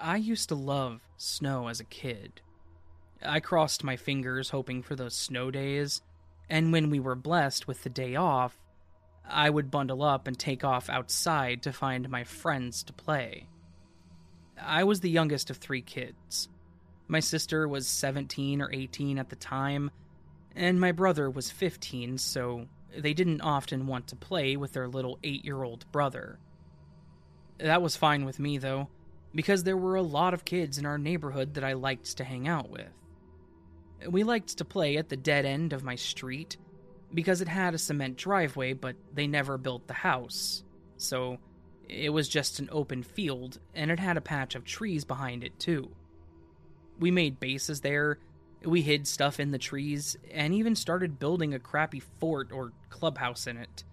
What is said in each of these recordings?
I used to love snow as a kid. I crossed my fingers hoping for those snow days, and when we were blessed with the day off, I would bundle up and take off outside to find my friends to play. I was the youngest of three kids. My sister was 17 or 18 at the time, and my brother was 15, so they didn't often want to play with their little eight year old brother. That was fine with me, though, because there were a lot of kids in our neighborhood that I liked to hang out with. We liked to play at the dead end of my street because it had a cement driveway, but they never built the house, so it was just an open field and it had a patch of trees behind it, too. We made bases there, we hid stuff in the trees, and even started building a crappy fort or clubhouse in it.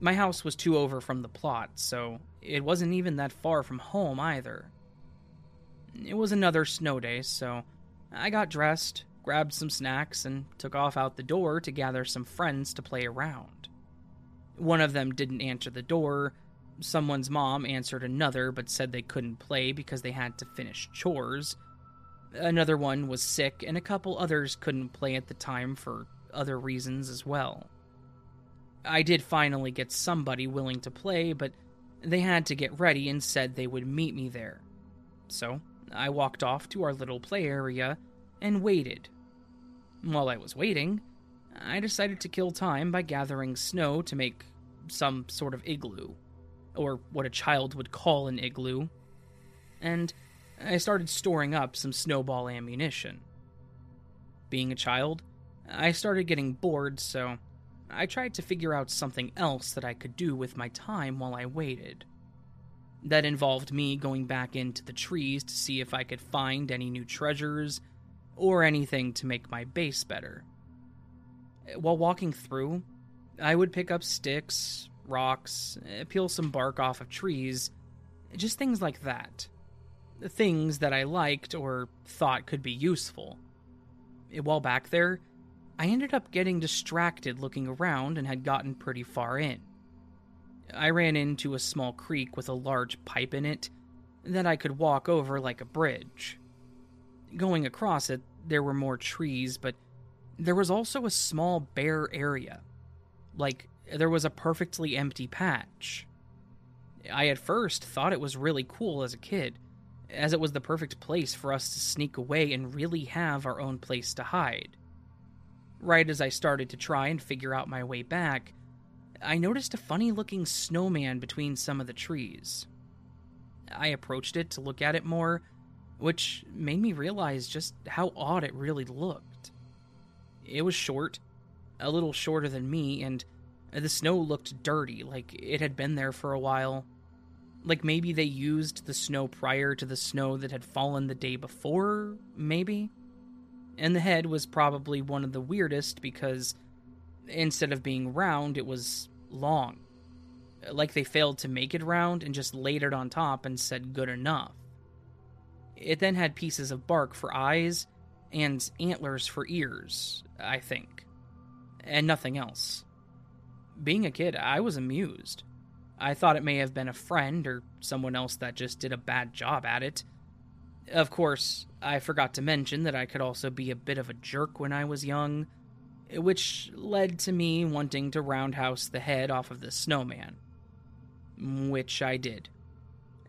My house was two over from the plot, so it wasn't even that far from home either. It was another snow day, so I got dressed, grabbed some snacks, and took off out the door to gather some friends to play around. One of them didn't answer the door. Someone's mom answered another, but said they couldn't play because they had to finish chores. Another one was sick, and a couple others couldn't play at the time for other reasons as well. I did finally get somebody willing to play, but they had to get ready and said they would meet me there. So I walked off to our little play area and waited. While I was waiting, I decided to kill time by gathering snow to make some sort of igloo, or what a child would call an igloo, and I started storing up some snowball ammunition. Being a child, I started getting bored, so I tried to figure out something else that I could do with my time while I waited. That involved me going back into the trees to see if I could find any new treasures or anything to make my base better. While walking through, I would pick up sticks, rocks, eh, peel some bark off of trees, just things like that. Things that I liked or thought could be useful. While back there, I ended up getting distracted looking around and had gotten pretty far in. I ran into a small creek with a large pipe in it that I could walk over like a bridge. Going across it, there were more trees, but there was also a small bare area. Like, there was a perfectly empty patch. I at first thought it was really cool as a kid, as it was the perfect place for us to sneak away and really have our own place to hide. Right as I started to try and figure out my way back, I noticed a funny looking snowman between some of the trees. I approached it to look at it more, which made me realize just how odd it really looked. It was short, a little shorter than me, and the snow looked dirty, like it had been there for a while. Like maybe they used the snow prior to the snow that had fallen the day before, maybe? And the head was probably one of the weirdest because instead of being round, it was long. Like they failed to make it round and just laid it on top and said good enough. It then had pieces of bark for eyes and antlers for ears, I think, and nothing else. Being a kid, I was amused. I thought it may have been a friend or someone else that just did a bad job at it. Of course, I forgot to mention that I could also be a bit of a jerk when I was young, which led to me wanting to roundhouse the head off of the snowman. Which I did,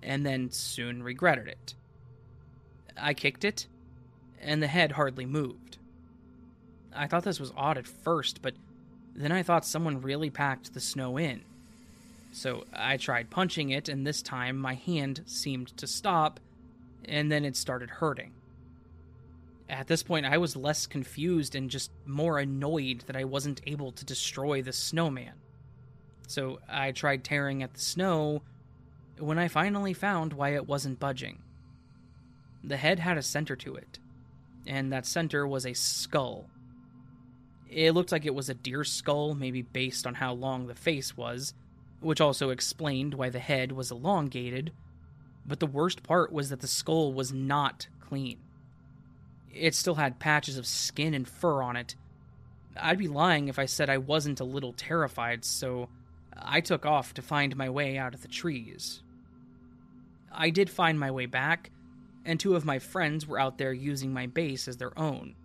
and then soon regretted it. I kicked it, and the head hardly moved. I thought this was odd at first, but then I thought someone really packed the snow in. So I tried punching it, and this time my hand seemed to stop, and then it started hurting. At this point, I was less confused and just more annoyed that I wasn't able to destroy the snowman. So I tried tearing at the snow when I finally found why it wasn't budging. The head had a center to it, and that center was a skull. It looked like it was a deer skull, maybe based on how long the face was, which also explained why the head was elongated. But the worst part was that the skull was not clean. It still had patches of skin and fur on it. I'd be lying if I said I wasn't a little terrified, so I took off to find my way out of the trees. I did find my way back, and two of my friends were out there using my base as their own.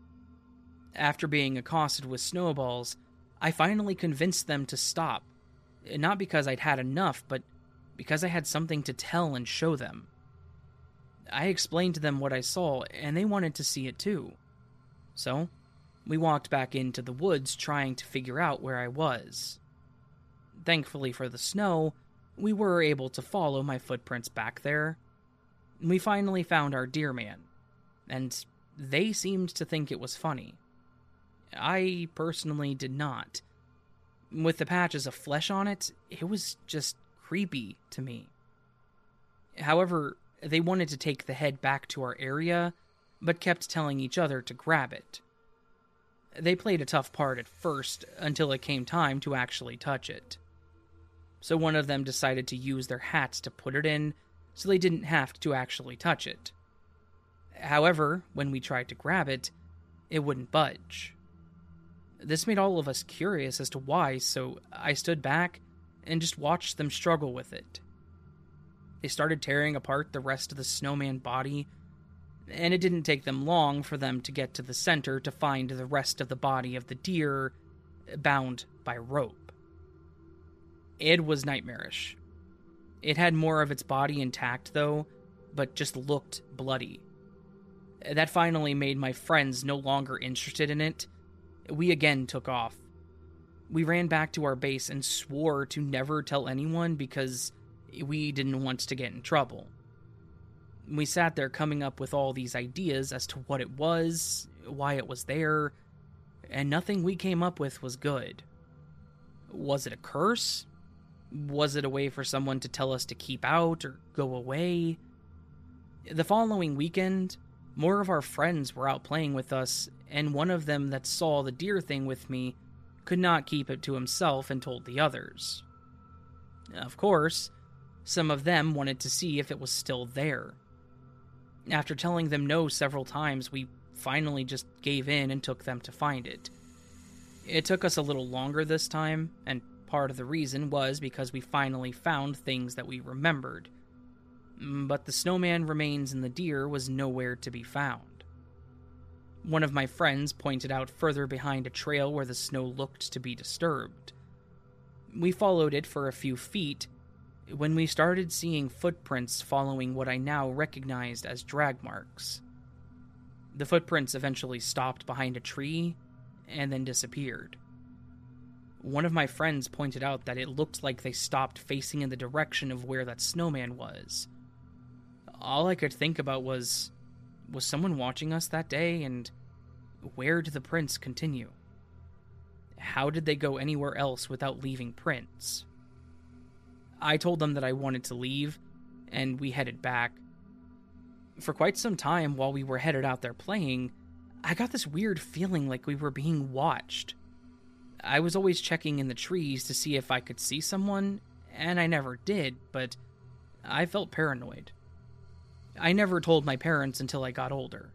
After being accosted with snowballs, I finally convinced them to stop. Not because I'd had enough, but because I had something to tell and show them. I explained to them what I saw, and they wanted to see it too. So, we walked back into the woods trying to figure out where I was. Thankfully for the snow, we were able to follow my footprints back there. We finally found our deer man, and they seemed to think it was funny. I personally did not. With the patches of flesh on it, it was just creepy to me. However, they wanted to take the head back to our area, but kept telling each other to grab it. They played a tough part at first until it came time to actually touch it. So one of them decided to use their hats to put it in so they didn't have to actually touch it. However, when we tried to grab it, it wouldn't budge. This made all of us curious as to why, so I stood back and just watched them struggle with it. They started tearing apart the rest of the snowman body, and it didn't take them long for them to get to the center to find the rest of the body of the deer bound by rope. It was nightmarish. It had more of its body intact, though, but just looked bloody. That finally made my friends no longer interested in it we again took off. We ran back to our base and swore to never tell anyone because we didn't want to get in trouble. We sat there coming up with all these ideas as to what it was, why it was there, and nothing we came up with was good. Was it a curse? Was it a way for someone to tell us to keep out or go away? The following weekend, more of our friends were out playing with us, and one of them that saw the deer thing with me could not keep it to himself and told the others. Of course, some of them wanted to see if it was still there. After telling them no several times, we finally just gave in and took them to find it. It took us a little longer this time, and part of the reason was because we finally found things that we remembered but the snowman remains and the deer was nowhere to be found. One of my friends pointed out further behind a trail where the snow looked to be disturbed. We followed it for a few feet when we started seeing footprints following what I now recognized as drag marks. The footprints eventually stopped behind a tree and then disappeared. One of my friends pointed out that it looked like they stopped facing in the direction of where that snowman was all I could think about was was someone watching us that day and where did the prints continue? How did they go anywhere else without leaving prints? I told them that I wanted to leave, and we headed back. For quite some time while we were headed out there playing, I got this weird feeling like we were being watched. I was always checking in the trees to see if I could see someone, and I never did, but I felt paranoid. I never told my parents until I got older.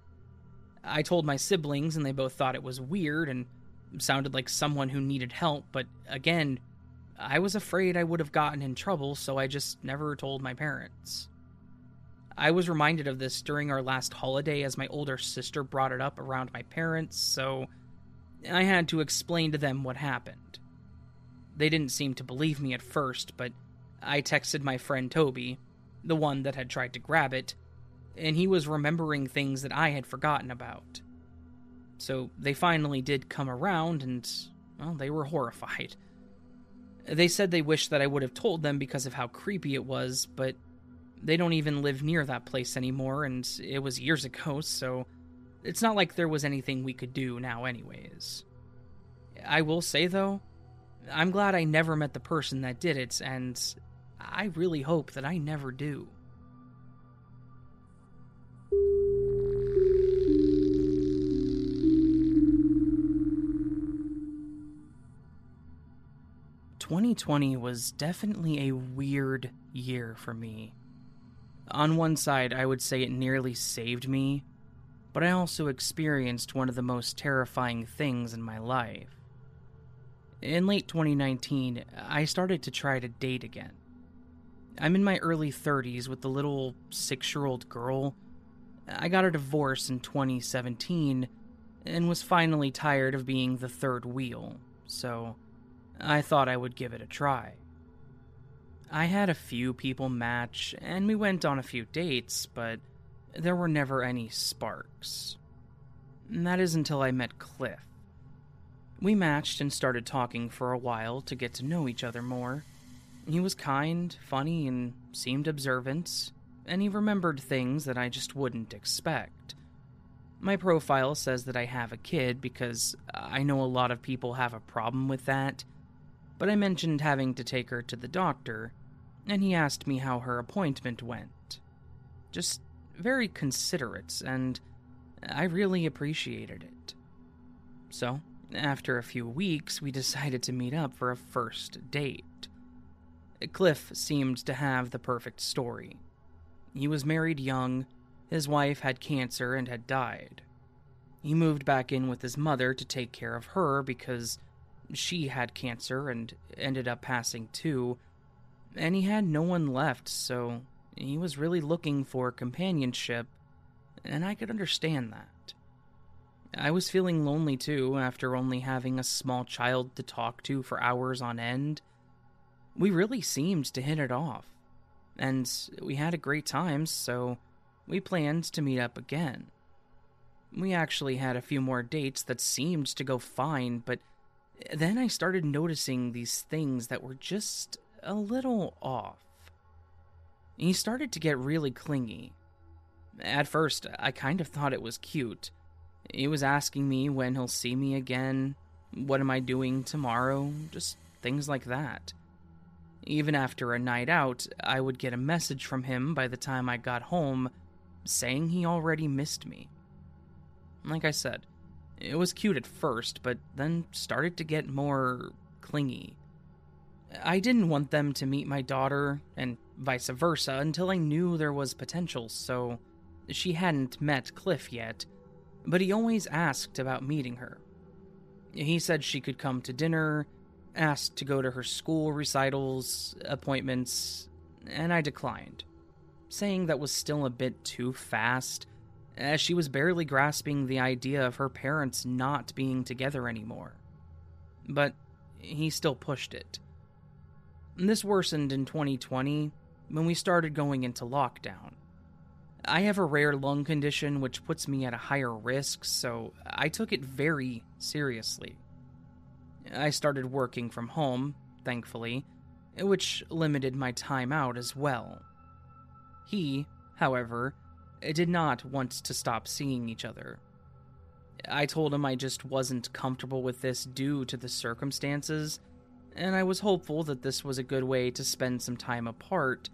I told my siblings, and they both thought it was weird and sounded like someone who needed help, but again, I was afraid I would have gotten in trouble, so I just never told my parents. I was reminded of this during our last holiday as my older sister brought it up around my parents, so I had to explain to them what happened. They didn't seem to believe me at first, but I texted my friend Toby, the one that had tried to grab it, and he was remembering things that I had forgotten about. So they finally did come around, and, well, they were horrified. They said they wished that I would have told them because of how creepy it was, but they don't even live near that place anymore, and it was years ago, so it's not like there was anything we could do now, anyways. I will say, though, I'm glad I never met the person that did it, and I really hope that I never do. 2020 was definitely a weird year for me. On one side, I would say it nearly saved me, but I also experienced one of the most terrifying things in my life. In late 2019, I started to try to date again. I'm in my early 30s with a little six year old girl, I got a divorce in 2017 and was finally tired of being the third wheel, so I thought I would give it a try. I had a few people match, and we went on a few dates, but there were never any sparks. And that is until I met Cliff. We matched and started talking for a while to get to know each other more. He was kind, funny, and seemed observant, and he remembered things that I just wouldn't expect. My profile says that I have a kid because I know a lot of people have a problem with that, but I mentioned having to take her to the doctor, and he asked me how her appointment went. Just very considerate, and I really appreciated it. So, after a few weeks, we decided to meet up for a first date. Cliff seemed to have the perfect story. He was married young, his wife had cancer and had died. He moved back in with his mother to take care of her because she had cancer and ended up passing too, and he had no one left, so he was really looking for companionship, and I could understand that. I was feeling lonely too after only having a small child to talk to for hours on end. We really seemed to hit it off, and we had a great time, so we planned to meet up again. We actually had a few more dates that seemed to go fine, but then I started noticing these things that were just a little off. He started to get really clingy. At first, I kind of thought it was cute. He was asking me when he'll see me again, what am I doing tomorrow, just things like that. Even after a night out, I would get a message from him by the time I got home saying he already missed me. Like I said, it was cute at first, but then started to get more clingy. I didn't want them to meet my daughter, and vice versa, until I knew there was potential, so she hadn't met Cliff yet, but he always asked about meeting her. He said she could come to dinner, asked to go to her school recitals, appointments, and I declined, saying that was still a bit too fast as she was barely grasping the idea of her parents not being together anymore. But he still pushed it. This worsened in 2020 when we started going into lockdown. I have a rare lung condition which puts me at a higher risk, so I took it very seriously. I started working from home, thankfully, which limited my time out as well. He, however, did not want to stop seeing each other. I told him I just wasn't comfortable with this due to the circumstances, and I was hopeful that this was a good way to spend some time apart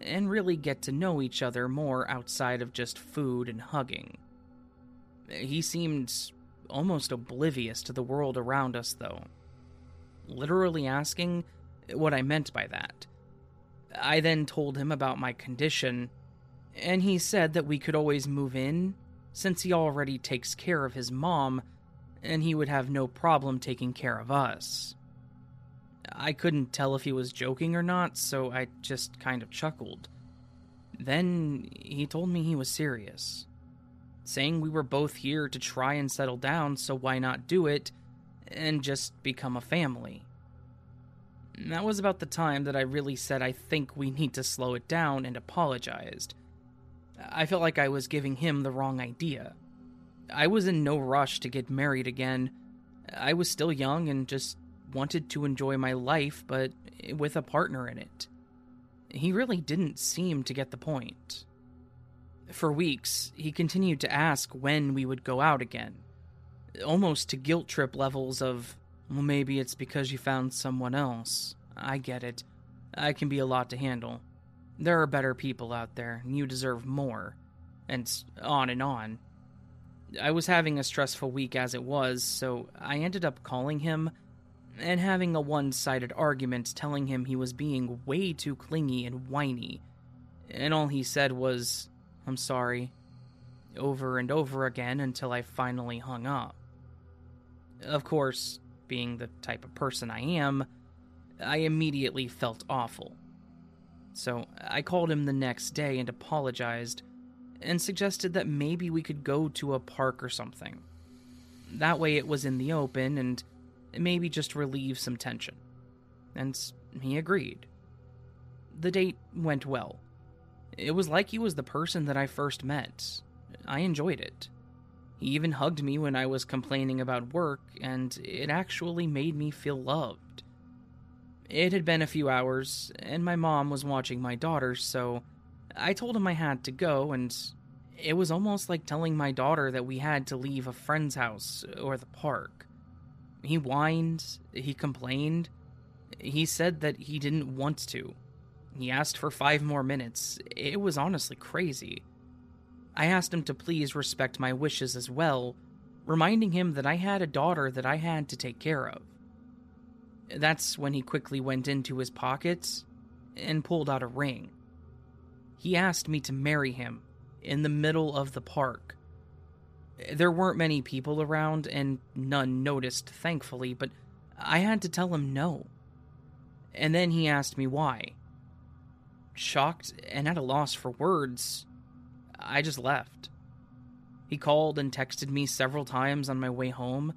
and really get to know each other more outside of just food and hugging. He seemed almost oblivious to the world around us, though, literally asking what I meant by that. I then told him about my condition and he said that we could always move in since he already takes care of his mom and he would have no problem taking care of us. I couldn't tell if he was joking or not, so I just kind of chuckled. Then he told me he was serious, saying we were both here to try and settle down, so why not do it and just become a family. That was about the time that I really said I think we need to slow it down and apologized. I felt like I was giving him the wrong idea. I was in no rush to get married again. I was still young and just wanted to enjoy my life, but with a partner in it. He really didn't seem to get the point. For weeks, he continued to ask when we would go out again, almost to guilt trip levels of, well, maybe it's because you found someone else. I get it. I can be a lot to handle. There are better people out there, and you deserve more. And on and on. I was having a stressful week as it was, so I ended up calling him and having a one sided argument telling him he was being way too clingy and whiny. And all he said was, I'm sorry, over and over again until I finally hung up. Of course, being the type of person I am, I immediately felt awful. So I called him the next day and apologized, and suggested that maybe we could go to a park or something. That way it was in the open and maybe just relieve some tension. And he agreed. The date went well. It was like he was the person that I first met. I enjoyed it. He even hugged me when I was complaining about work, and it actually made me feel loved. It had been a few hours, and my mom was watching my daughter, so I told him I had to go, and it was almost like telling my daughter that we had to leave a friend's house or the park. He whined, he complained, he said that he didn't want to. He asked for five more minutes. It was honestly crazy. I asked him to please respect my wishes as well, reminding him that I had a daughter that I had to take care of. That's when he quickly went into his pockets and pulled out a ring. He asked me to marry him in the middle of the park. There weren't many people around, and none noticed, thankfully, but I had to tell him no. And then he asked me why. Shocked and at a loss for words, I just left. He called and texted me several times on my way home.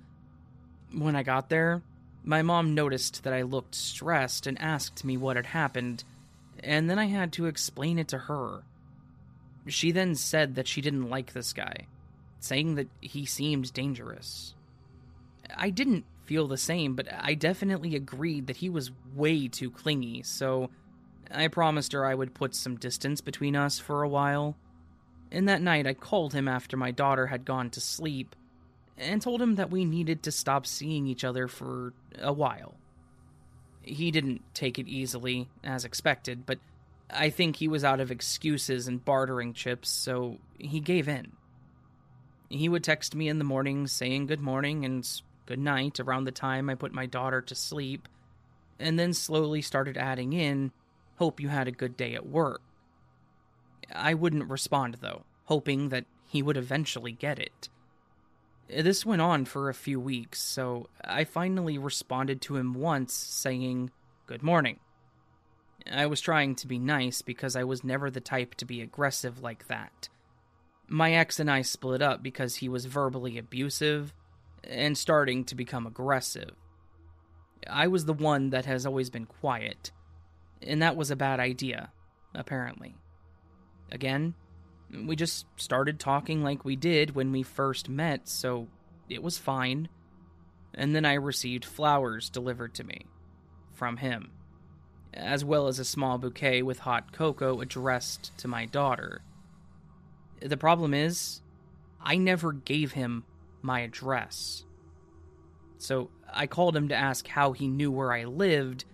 When I got there, my mom noticed that I looked stressed and asked me what had happened, and then I had to explain it to her. She then said that she didn't like this guy, saying that he seemed dangerous. I didn't feel the same, but I definitely agreed that he was way too clingy, so I promised her I would put some distance between us for a while. And that night I called him after my daughter had gone to sleep and told him that we needed to stop seeing each other for a while. He didn't take it easily, as expected, but I think he was out of excuses and bartering chips, so he gave in. He would text me in the morning saying good morning and good night around the time I put my daughter to sleep, and then slowly started adding in, Hope you had a good day at work. I wouldn't respond, though, hoping that he would eventually get it. This went on for a few weeks, so I finally responded to him once saying, Good morning. I was trying to be nice because I was never the type to be aggressive like that. My ex and I split up because he was verbally abusive and starting to become aggressive. I was the one that has always been quiet, and that was a bad idea, apparently. Again, we just started talking like we did when we first met, so it was fine. And then I received flowers delivered to me from him, as well as a small bouquet with hot cocoa addressed to my daughter. The problem is, I never gave him my address. So I called him to ask how he knew where I lived,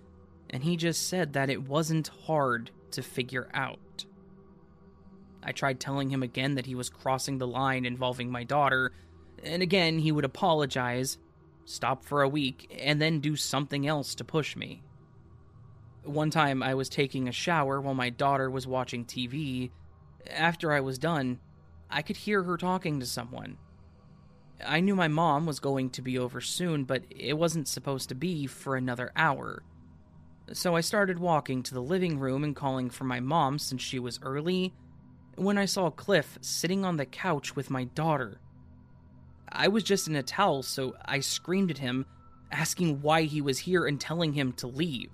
and he just said that it wasn't hard to figure out. I tried telling him again that he was crossing the line involving my daughter, and again he would apologize, stop for a week, and then do something else to push me. One time I was taking a shower while my daughter was watching TV. After I was done, I could hear her talking to someone. I knew my mom was going to be over soon, but it wasn't supposed to be for another hour. So I started walking to the living room and calling for my mom since she was early when I saw Cliff sitting on the couch with my daughter. I was just in a towel, so I screamed at him, asking why he was here and telling him to leave.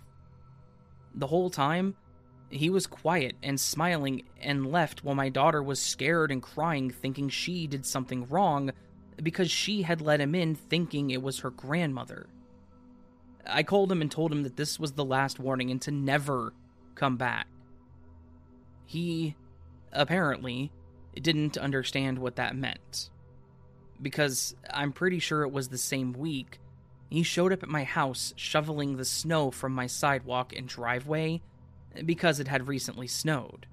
The whole time, he was quiet and smiling and left while my daughter was scared and crying, thinking she did something wrong because she had let him in thinking it was her grandmother. I called him and told him that this was the last warning and to never come back. He apparently didn't understand what that meant. Because I'm pretty sure it was the same week he showed up at my house shoveling the snow from my sidewalk and driveway because it had recently snowed.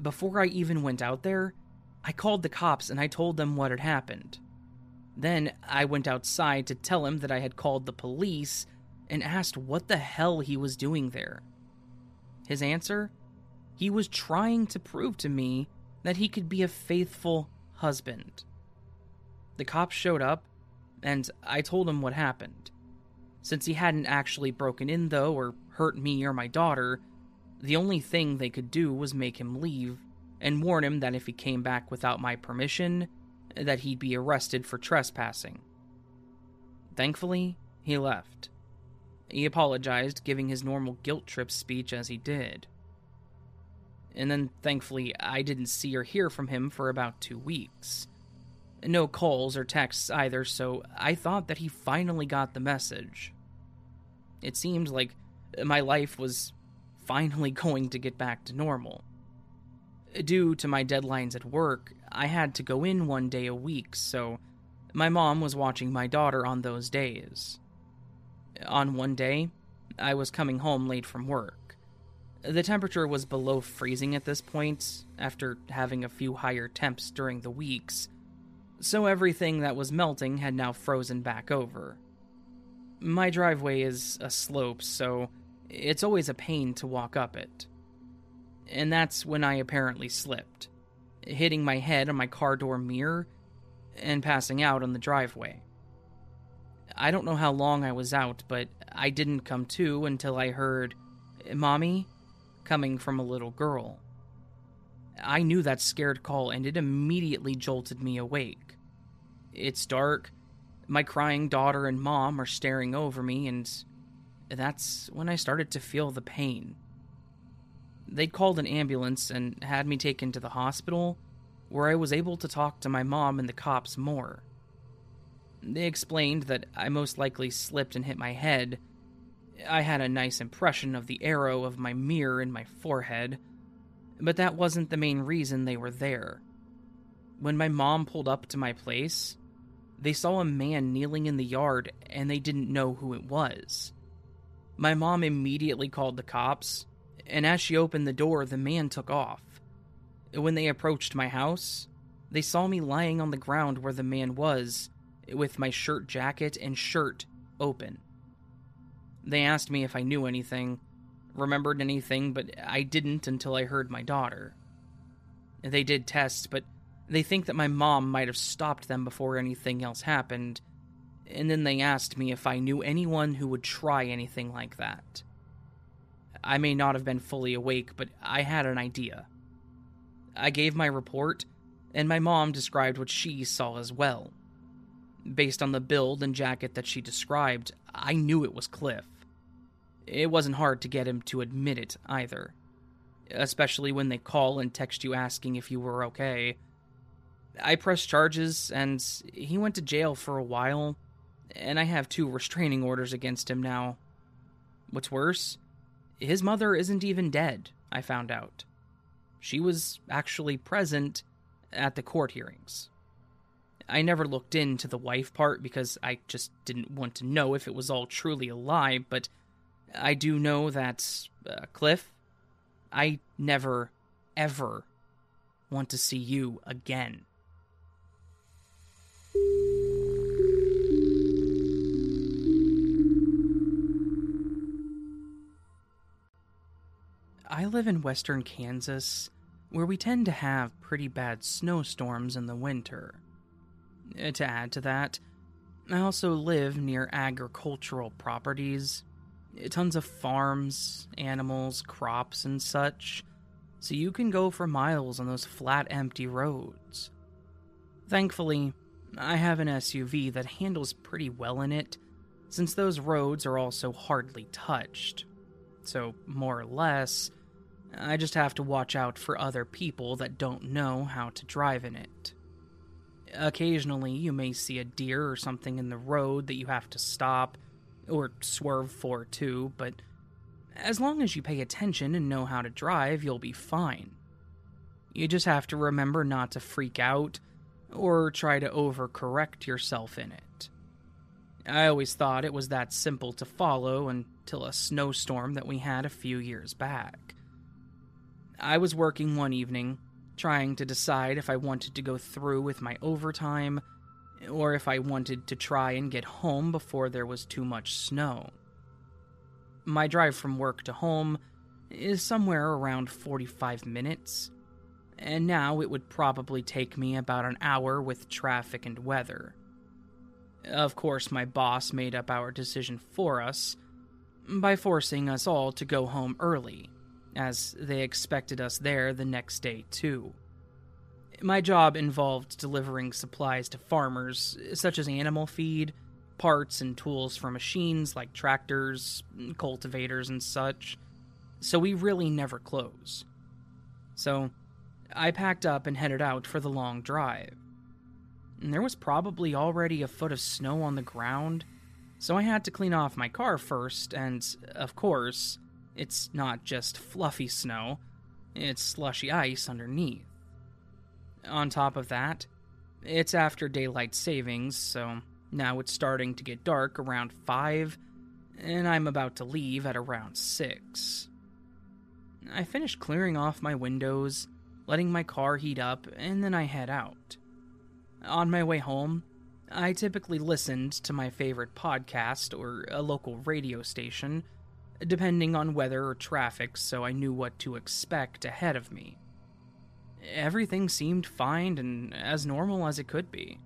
Before I even went out there, I called the cops and I told them what had happened. Then I went outside to tell him that I had called the police and asked what the hell he was doing there. His answer he was trying to prove to me that he could be a faithful husband. The cops showed up, and I told him what happened. Since he hadn't actually broken in, though, or hurt me or my daughter, the only thing they could do was make him leave and warn him that if he came back without my permission, that he'd be arrested for trespassing. Thankfully, he left. He apologized, giving his normal guilt trip speech as he did. And then, thankfully, I didn't see or hear from him for about two weeks. No calls or texts either, so I thought that he finally got the message. It seemed like my life was finally going to get back to normal. Due to my deadlines at work, I had to go in one day a week, so my mom was watching my daughter on those days. On one day, I was coming home late from work. The temperature was below freezing at this point, after having a few higher temps during the weeks, so everything that was melting had now frozen back over. My driveway is a slope, so it's always a pain to walk up it. And that's when I apparently slipped, hitting my head on my car door mirror and passing out on the driveway. I don't know how long I was out, but I didn't come to until I heard, Mommy, coming from a little girl. I knew that scared call and it immediately jolted me awake. It's dark, my crying daughter and mom are staring over me, and that's when I started to feel the pain. They'd called an ambulance and had me taken to the hospital, where I was able to talk to my mom and the cops more. They explained that I most likely slipped and hit my head. I had a nice impression of the arrow of my mirror in my forehead, but that wasn't the main reason they were there. When my mom pulled up to my place, they saw a man kneeling in the yard and they didn't know who it was. My mom immediately called the cops, and as she opened the door, the man took off. When they approached my house, they saw me lying on the ground where the man was, with my shirt jacket and shirt open. They asked me if I knew anything, remembered anything, but I didn't until I heard my daughter. They did tests, but they think that my mom might have stopped them before anything else happened, and then they asked me if I knew anyone who would try anything like that. I may not have been fully awake, but I had an idea. I gave my report, and my mom described what she saw as well. Based on the build and jacket that she described, I knew it was Cliff. It wasn't hard to get him to admit it either, especially when they call and text you asking if you were okay. I pressed charges, and he went to jail for a while, and I have two restraining orders against him now. What's worse, his mother isn't even dead, I found out. She was actually present at the court hearings. I never looked into the wife part because I just didn't want to know if it was all truly a lie, but I do know that, uh, Cliff, I never, ever want to see you again. I live in western Kansas, where we tend to have pretty bad snowstorms in the winter. Uh, to add to that, I also live near agricultural properties, tons of farms, animals, crops, and such, so you can go for miles on those flat, empty roads. Thankfully, I have an SUV that handles pretty well in it, since those roads are also hardly touched. So, more or less, I just have to watch out for other people that don't know how to drive in it. Occasionally, you may see a deer or something in the road that you have to stop, or swerve for too, but as long as you pay attention and know how to drive, you'll be fine. You just have to remember not to freak out or try to overcorrect yourself in it. I always thought it was that simple to follow until a snowstorm that we had a few years back. I was working one evening, trying to decide if I wanted to go through with my overtime or if I wanted to try and get home before there was too much snow. My drive from work to home is somewhere around 45 minutes, and now it would probably take me about an hour with traffic and weather. Of course, my boss made up our decision for us by forcing us all to go home early as they expected us there the next day, too. My job involved delivering supplies to farmers, such as animal feed, parts, and tools for machines like tractors, cultivators, and such, so we really never close. So, I packed up and headed out for the long drive. And there was probably already a foot of snow on the ground, so I had to clean off my car first, and, of course, it's not just fluffy snow, it's slushy ice underneath. On top of that, it's after daylight savings, so now it's starting to get dark around 5, and I'm about to leave at around 6. I finish clearing off my windows, letting my car heat up, and then I head out. On my way home, I typically listened to my favorite podcast or a local radio station, depending on weather or traffic, so I knew what to expect ahead of me. Everything seemed fine and as normal as it could be.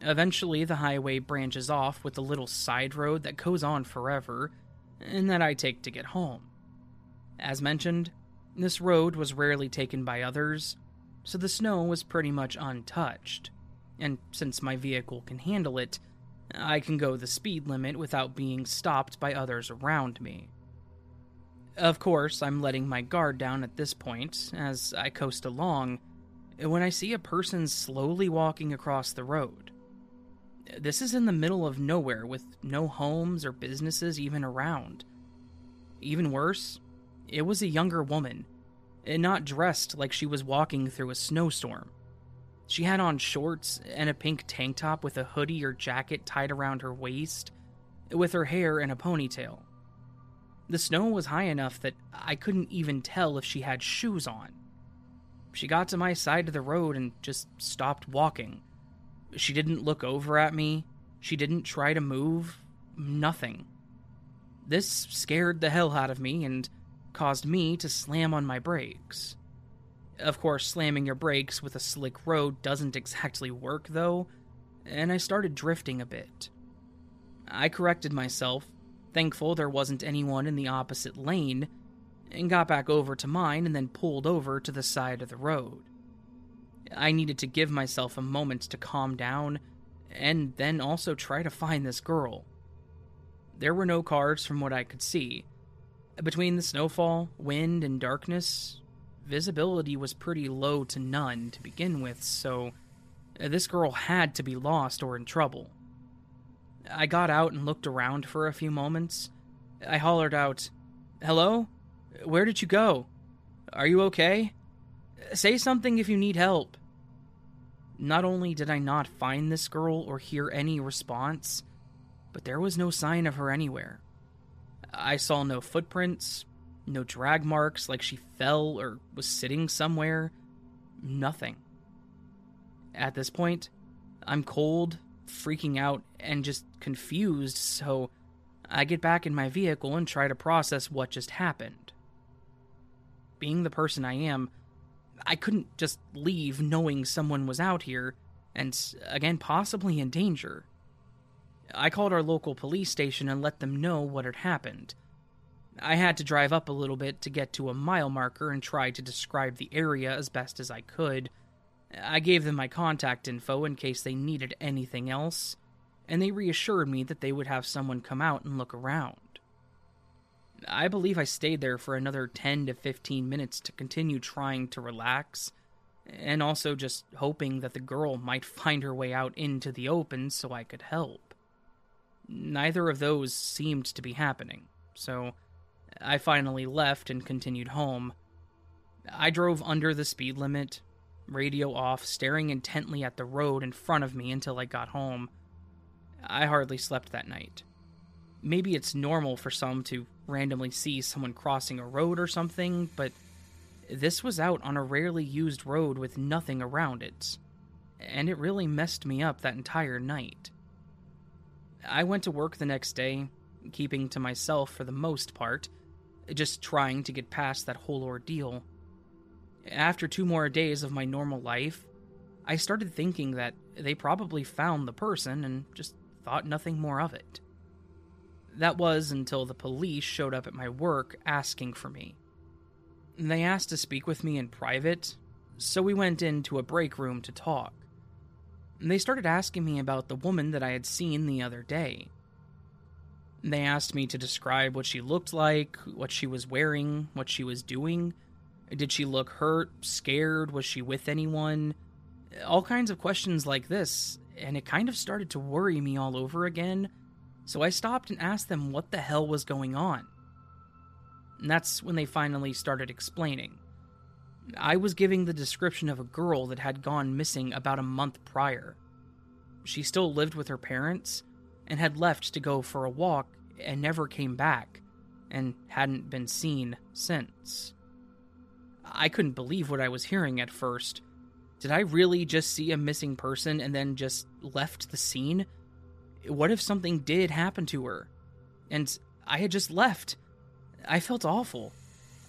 Eventually, the highway branches off with a little side road that goes on forever, and that I take to get home. As mentioned, this road was rarely taken by others, so the snow was pretty much untouched. And since my vehicle can handle it, I can go the speed limit without being stopped by others around me. Of course, I'm letting my guard down at this point as I coast along when I see a person slowly walking across the road. This is in the middle of nowhere with no homes or businesses even around. Even worse, it was a younger woman, not dressed like she was walking through a snowstorm. She had on shorts and a pink tank top with a hoodie or jacket tied around her waist, with her hair in a ponytail. The snow was high enough that I couldn't even tell if she had shoes on. She got to my side of the road and just stopped walking. She didn't look over at me. She didn't try to move. Nothing. This scared the hell out of me and caused me to slam on my brakes. Of course, slamming your brakes with a slick road doesn't exactly work, though, and I started drifting a bit. I corrected myself, thankful there wasn't anyone in the opposite lane, and got back over to mine and then pulled over to the side of the road. I needed to give myself a moment to calm down and then also try to find this girl. There were no cars from what I could see. Between the snowfall, wind, and darkness, visibility was pretty low to none to begin with, so this girl had to be lost or in trouble. I got out and looked around for a few moments. I hollered out, Hello? Where did you go? Are you okay? Say something if you need help. Not only did I not find this girl or hear any response, but there was no sign of her anywhere. I saw no footprints, no drag marks like she fell or was sitting somewhere. Nothing. At this point, I'm cold, freaking out, and just confused, so I get back in my vehicle and try to process what just happened. Being the person I am, I couldn't just leave knowing someone was out here, and again, possibly in danger. I called our local police station and let them know what had happened. I had to drive up a little bit to get to a mile marker and try to describe the area as best as I could. I gave them my contact info in case they needed anything else, and they reassured me that they would have someone come out and look around. I believe I stayed there for another 10 to 15 minutes to continue trying to relax, and also just hoping that the girl might find her way out into the open so I could help. Neither of those seemed to be happening, so I finally left and continued home. I drove under the speed limit, radio off, staring intently at the road in front of me until I got home. I hardly slept that night. Maybe it's normal for some to randomly see someone crossing a road or something, but this was out on a rarely used road with nothing around it, and it really messed me up that entire night. I went to work the next day, keeping to myself for the most part, just trying to get past that whole ordeal. After two more days of my normal life, I started thinking that they probably found the person and just thought nothing more of it. That was until the police showed up at my work asking for me. They asked to speak with me in private, so we went into a break room to talk. They started asking me about the woman that I had seen the other day. They asked me to describe what she looked like, what she was wearing, what she was doing. Did she look hurt, scared? Was she with anyone? All kinds of questions like this, and it kind of started to worry me all over again, so I stopped and asked them what the hell was going on. And that's when they finally started explaining. I was giving the description of a girl that had gone missing about a month prior. She still lived with her parents and had left to go for a walk and never came back and hadn't been seen since. I couldn't believe what I was hearing at first. Did I really just see a missing person and then just left the scene? What if something did happen to her? And I had just left. I felt awful.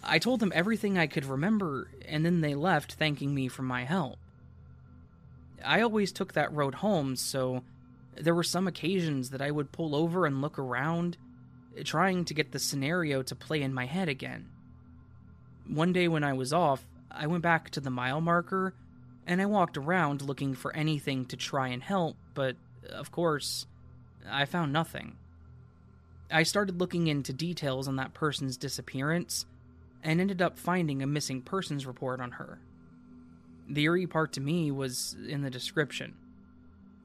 I told them everything I could remember, and then they left thanking me for my help. I always took that road home, so there were some occasions that I would pull over and look around, trying to get the scenario to play in my head again. One day when I was off, I went back to the mile marker and I walked around looking for anything to try and help, but of course, I found nothing. I started looking into details on that person's disappearance and ended up finding a missing persons report on her. The eerie part to me was in the description.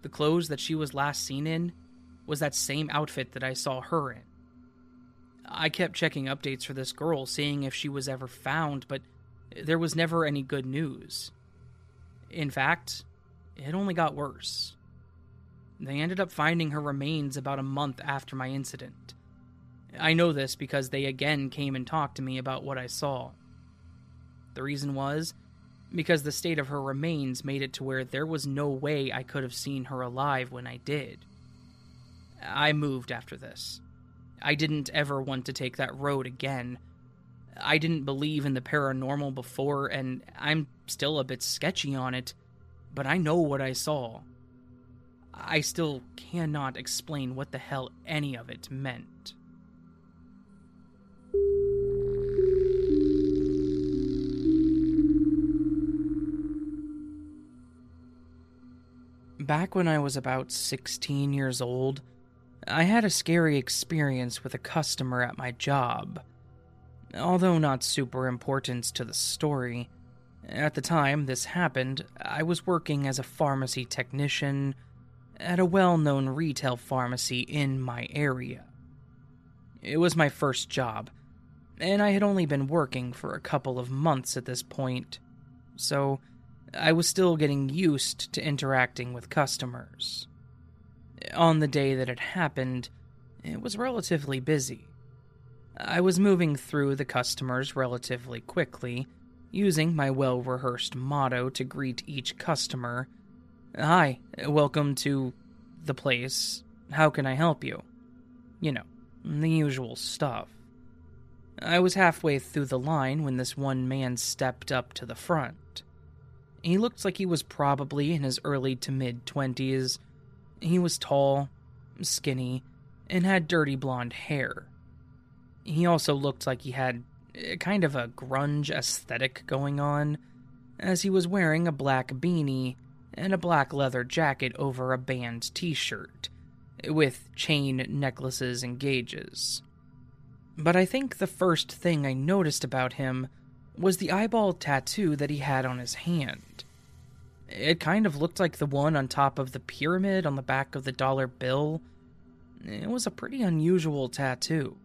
The clothes that she was last seen in was that same outfit that I saw her in. I kept checking updates for this girl, seeing if she was ever found, but there was never any good news. In fact, it only got worse. They ended up finding her remains about a month after my incident. I know this because they again came and talked to me about what I saw. The reason was because the state of her remains made it to where there was no way I could have seen her alive when I did. I moved after this. I didn't ever want to take that road again. I didn't believe in the paranormal before, and I'm still a bit sketchy on it, but I know what I saw. I still cannot explain what the hell any of it meant. Back when I was about 16 years old, I had a scary experience with a customer at my job. Although not super important to the story, at the time this happened, I was working as a pharmacy technician at a well known retail pharmacy in my area. It was my first job, and I had only been working for a couple of months at this point, so I was still getting used to interacting with customers. On the day that it happened, it was relatively busy. I was moving through the customers relatively quickly, using my well rehearsed motto to greet each customer Hi, welcome to the place. How can I help you? You know, the usual stuff. I was halfway through the line when this one man stepped up to the front. He looked like he was probably in his early to mid 20s. He was tall, skinny, and had dirty blonde hair. He also looked like he had eh, kind of a grunge aesthetic going on, as he was wearing a black beanie and a black leather jacket over a band t shirt, with chain necklaces and gauges. But I think the first thing I noticed about him was the eyeball tattoo that he had on his hand. It kind of looked like the one on top of the pyramid on the back of the dollar bill. It was a pretty unusual tattoo,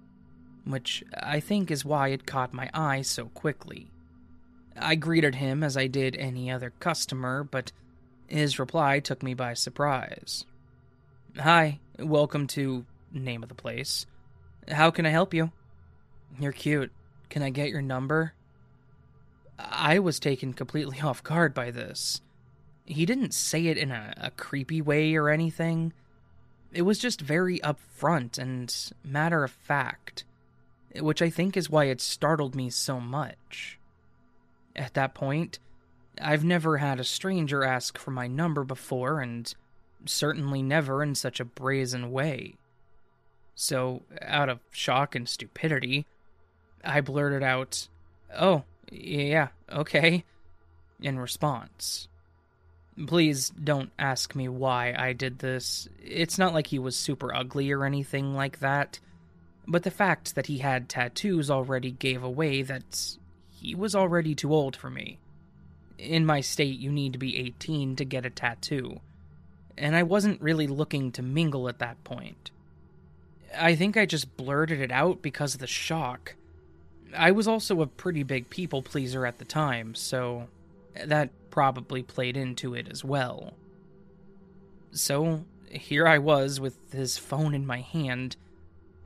which I think is why it caught my eye so quickly. I greeted him as I did any other customer, but his reply took me by surprise. Hi, welcome to name of the place. How can I help you? You're cute. Can I get your number? I was taken completely off guard by this. He didn't say it in a, a creepy way or anything. It was just very upfront and matter of fact, which I think is why it startled me so much. At that point, I've never had a stranger ask for my number before, and certainly never in such a brazen way. So, out of shock and stupidity, I blurted out, Oh, Yeah, okay. In response. Please don't ask me why I did this. It's not like he was super ugly or anything like that. But the fact that he had tattoos already gave away that he was already too old for me. In my state, you need to be 18 to get a tattoo. And I wasn't really looking to mingle at that point. I think I just blurted it out because of the shock. I was also a pretty big people pleaser at the time, so that probably played into it as well. So, here I was with his phone in my hand,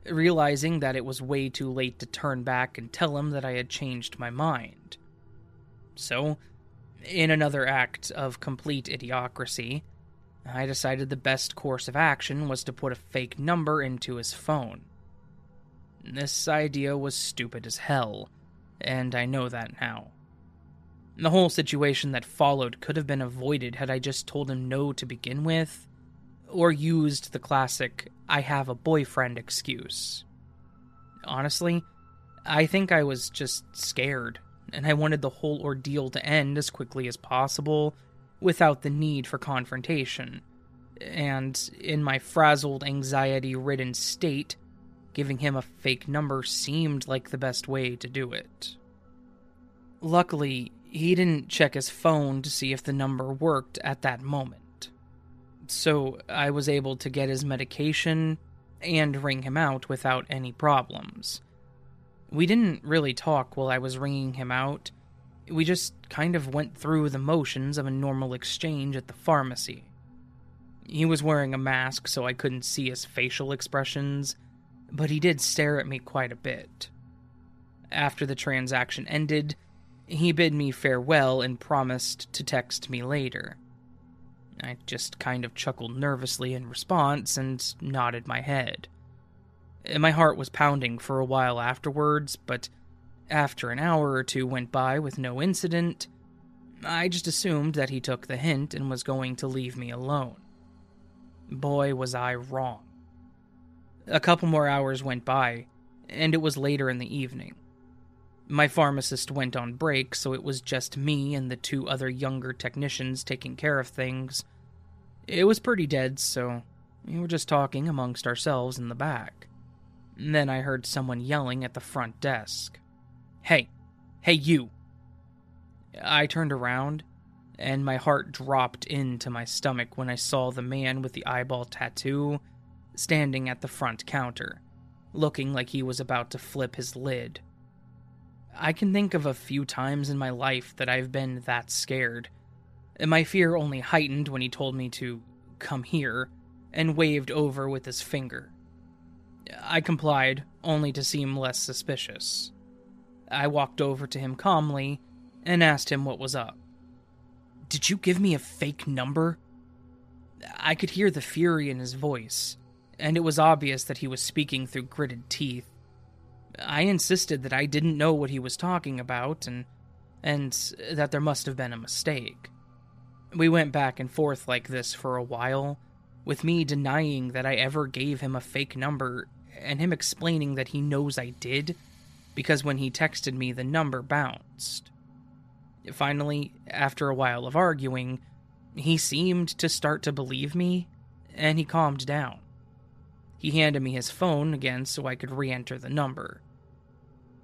realizing that it was way too late to turn back and tell him that I had changed my mind. So, in another act of complete idiocracy, I decided the best course of action was to put a fake number into his phone. This idea was stupid as hell, and I know that now. The whole situation that followed could have been avoided had I just told him no to begin with, or used the classic I have a boyfriend excuse. Honestly, I think I was just scared, and I wanted the whole ordeal to end as quickly as possible without the need for confrontation. And in my frazzled, anxiety ridden state, giving him a fake number seemed like the best way to do it. Luckily, he didn't check his phone to see if the number worked at that moment. So I was able to get his medication and ring him out without any problems. We didn't really talk while I was ringing him out. We just kind of went through the motions of a normal exchange at the pharmacy. He was wearing a mask, so I couldn't see his facial expressions, but he did stare at me quite a bit. After the transaction ended, he bid me farewell and promised to text me later. I just kind of chuckled nervously in response and nodded my head. My heart was pounding for a while afterwards, but after an hour or two went by with no incident, I just assumed that he took the hint and was going to leave me alone. Boy, was I wrong. A couple more hours went by, and it was later in the evening. My pharmacist went on break, so it was just me and the two other younger technicians taking care of things. It was pretty dead, so we were just talking amongst ourselves in the back. Then I heard someone yelling at the front desk Hey, hey, you! I turned around, and my heart dropped into my stomach when I saw the man with the eyeball tattoo standing at the front counter, looking like he was about to flip his lid. I can think of a few times in my life that I've been that scared. And my fear only heightened when he told me to come here and waved over with his finger. I complied, only to seem less suspicious. I walked over to him calmly and asked him what was up. Did you give me a fake number? I could hear the fury in his voice, and it was obvious that he was speaking through gritted teeth. I insisted that I didn't know what he was talking about and and that there must have been a mistake. We went back and forth like this for a while, with me denying that I ever gave him a fake number and him explaining that he knows I did because when he texted me the number bounced. Finally, after a while of arguing, he seemed to start to believe me and he calmed down. He handed me his phone again so I could re enter the number.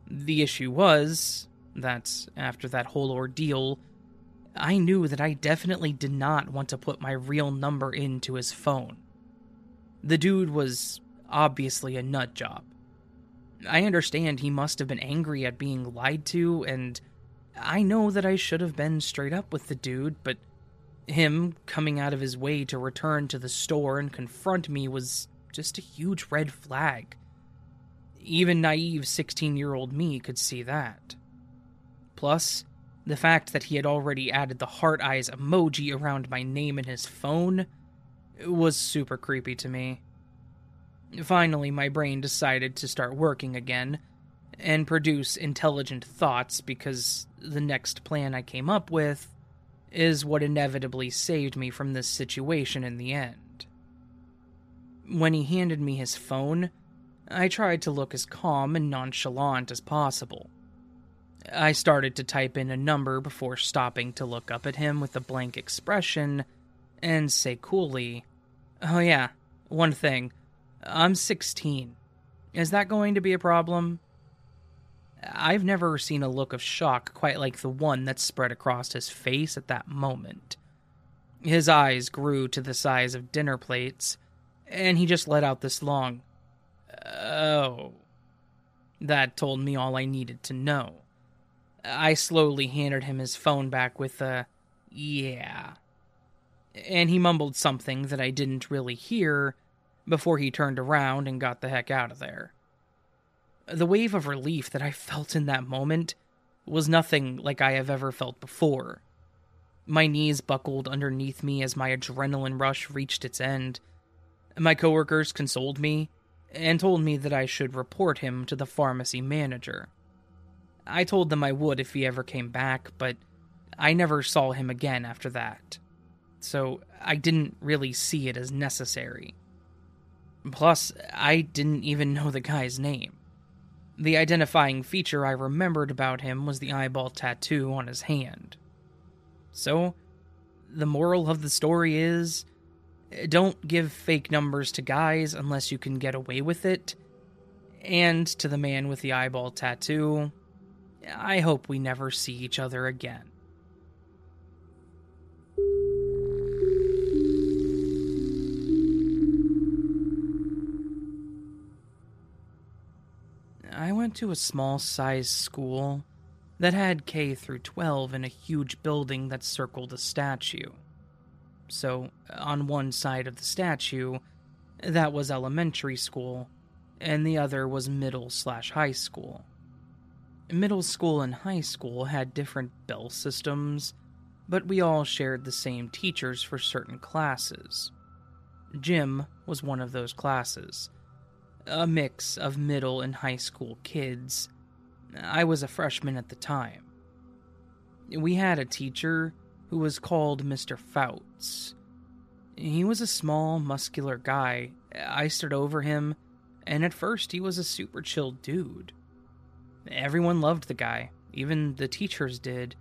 The issue was that after that whole ordeal, I knew that I definitely did not want to put my real number into his phone. The dude was obviously a nut job. I understand he must have been angry at being lied to, and I know that I should have been straight up with the dude, but him coming out of his way to return to the store and confront me was just a huge red flag. Even naive 16 year old me could see that. Plus, the fact that he had already added the heart eyes emoji around my name in his phone was super creepy to me. Finally, my brain decided to start working again and produce intelligent thoughts because the next plan I came up with is what inevitably saved me from this situation in the end. When he handed me his phone, I tried to look as calm and nonchalant as possible. I started to type in a number before stopping to look up at him with a blank expression and say coolly, Oh, yeah, one thing. I'm 16. Is that going to be a problem? I've never seen a look of shock quite like the one that spread across his face at that moment. His eyes grew to the size of dinner plates, and he just let out this long, Oh. That told me all I needed to know. I slowly handed him his phone back with a, Yeah. And he mumbled something that I didn't really hear before he turned around and got the heck out of there. The wave of relief that I felt in that moment was nothing like I have ever felt before. My knees buckled underneath me as my adrenaline rush reached its end. My coworkers consoled me and told me that I should report him to the pharmacy manager. I told them I would if he ever came back, but I never saw him again after that. So I didn't really see it as necessary. Plus, I didn't even know the guy's name. The identifying feature I remembered about him was the eyeball tattoo on his hand. So, the moral of the story is don't give fake numbers to guys unless you can get away with it. And to the man with the eyeball tattoo, I hope we never see each other again. I went to a small sized school that had K through 12 in a huge building that circled a statue. So, on one side of the statue, that was elementary school, and the other was middle slash high school. Middle school and high school had different bell systems, but we all shared the same teachers for certain classes. Gym was one of those classes, a mix of middle and high school kids. I was a freshman at the time. We had a teacher who was called Mr. Fouts. He was a small, muscular guy. I stood over him, and at first he was a super chill dude. Everyone loved the guy, even the teachers did.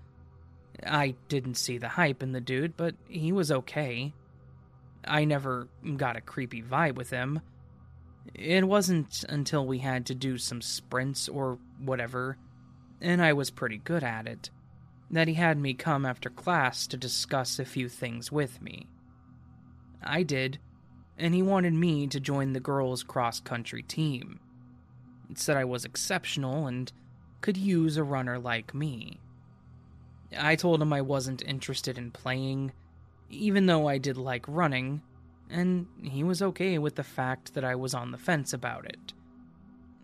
I didn't see the hype in the dude, but he was okay. I never got a creepy vibe with him. It wasn't until we had to do some sprints or whatever, and I was pretty good at it, that he had me come after class to discuss a few things with me. I did, and he wanted me to join the girls' cross country team. It said I was exceptional and could use a runner like me. I told him I wasn't interested in playing, even though I did like running, and he was okay with the fact that I was on the fence about it.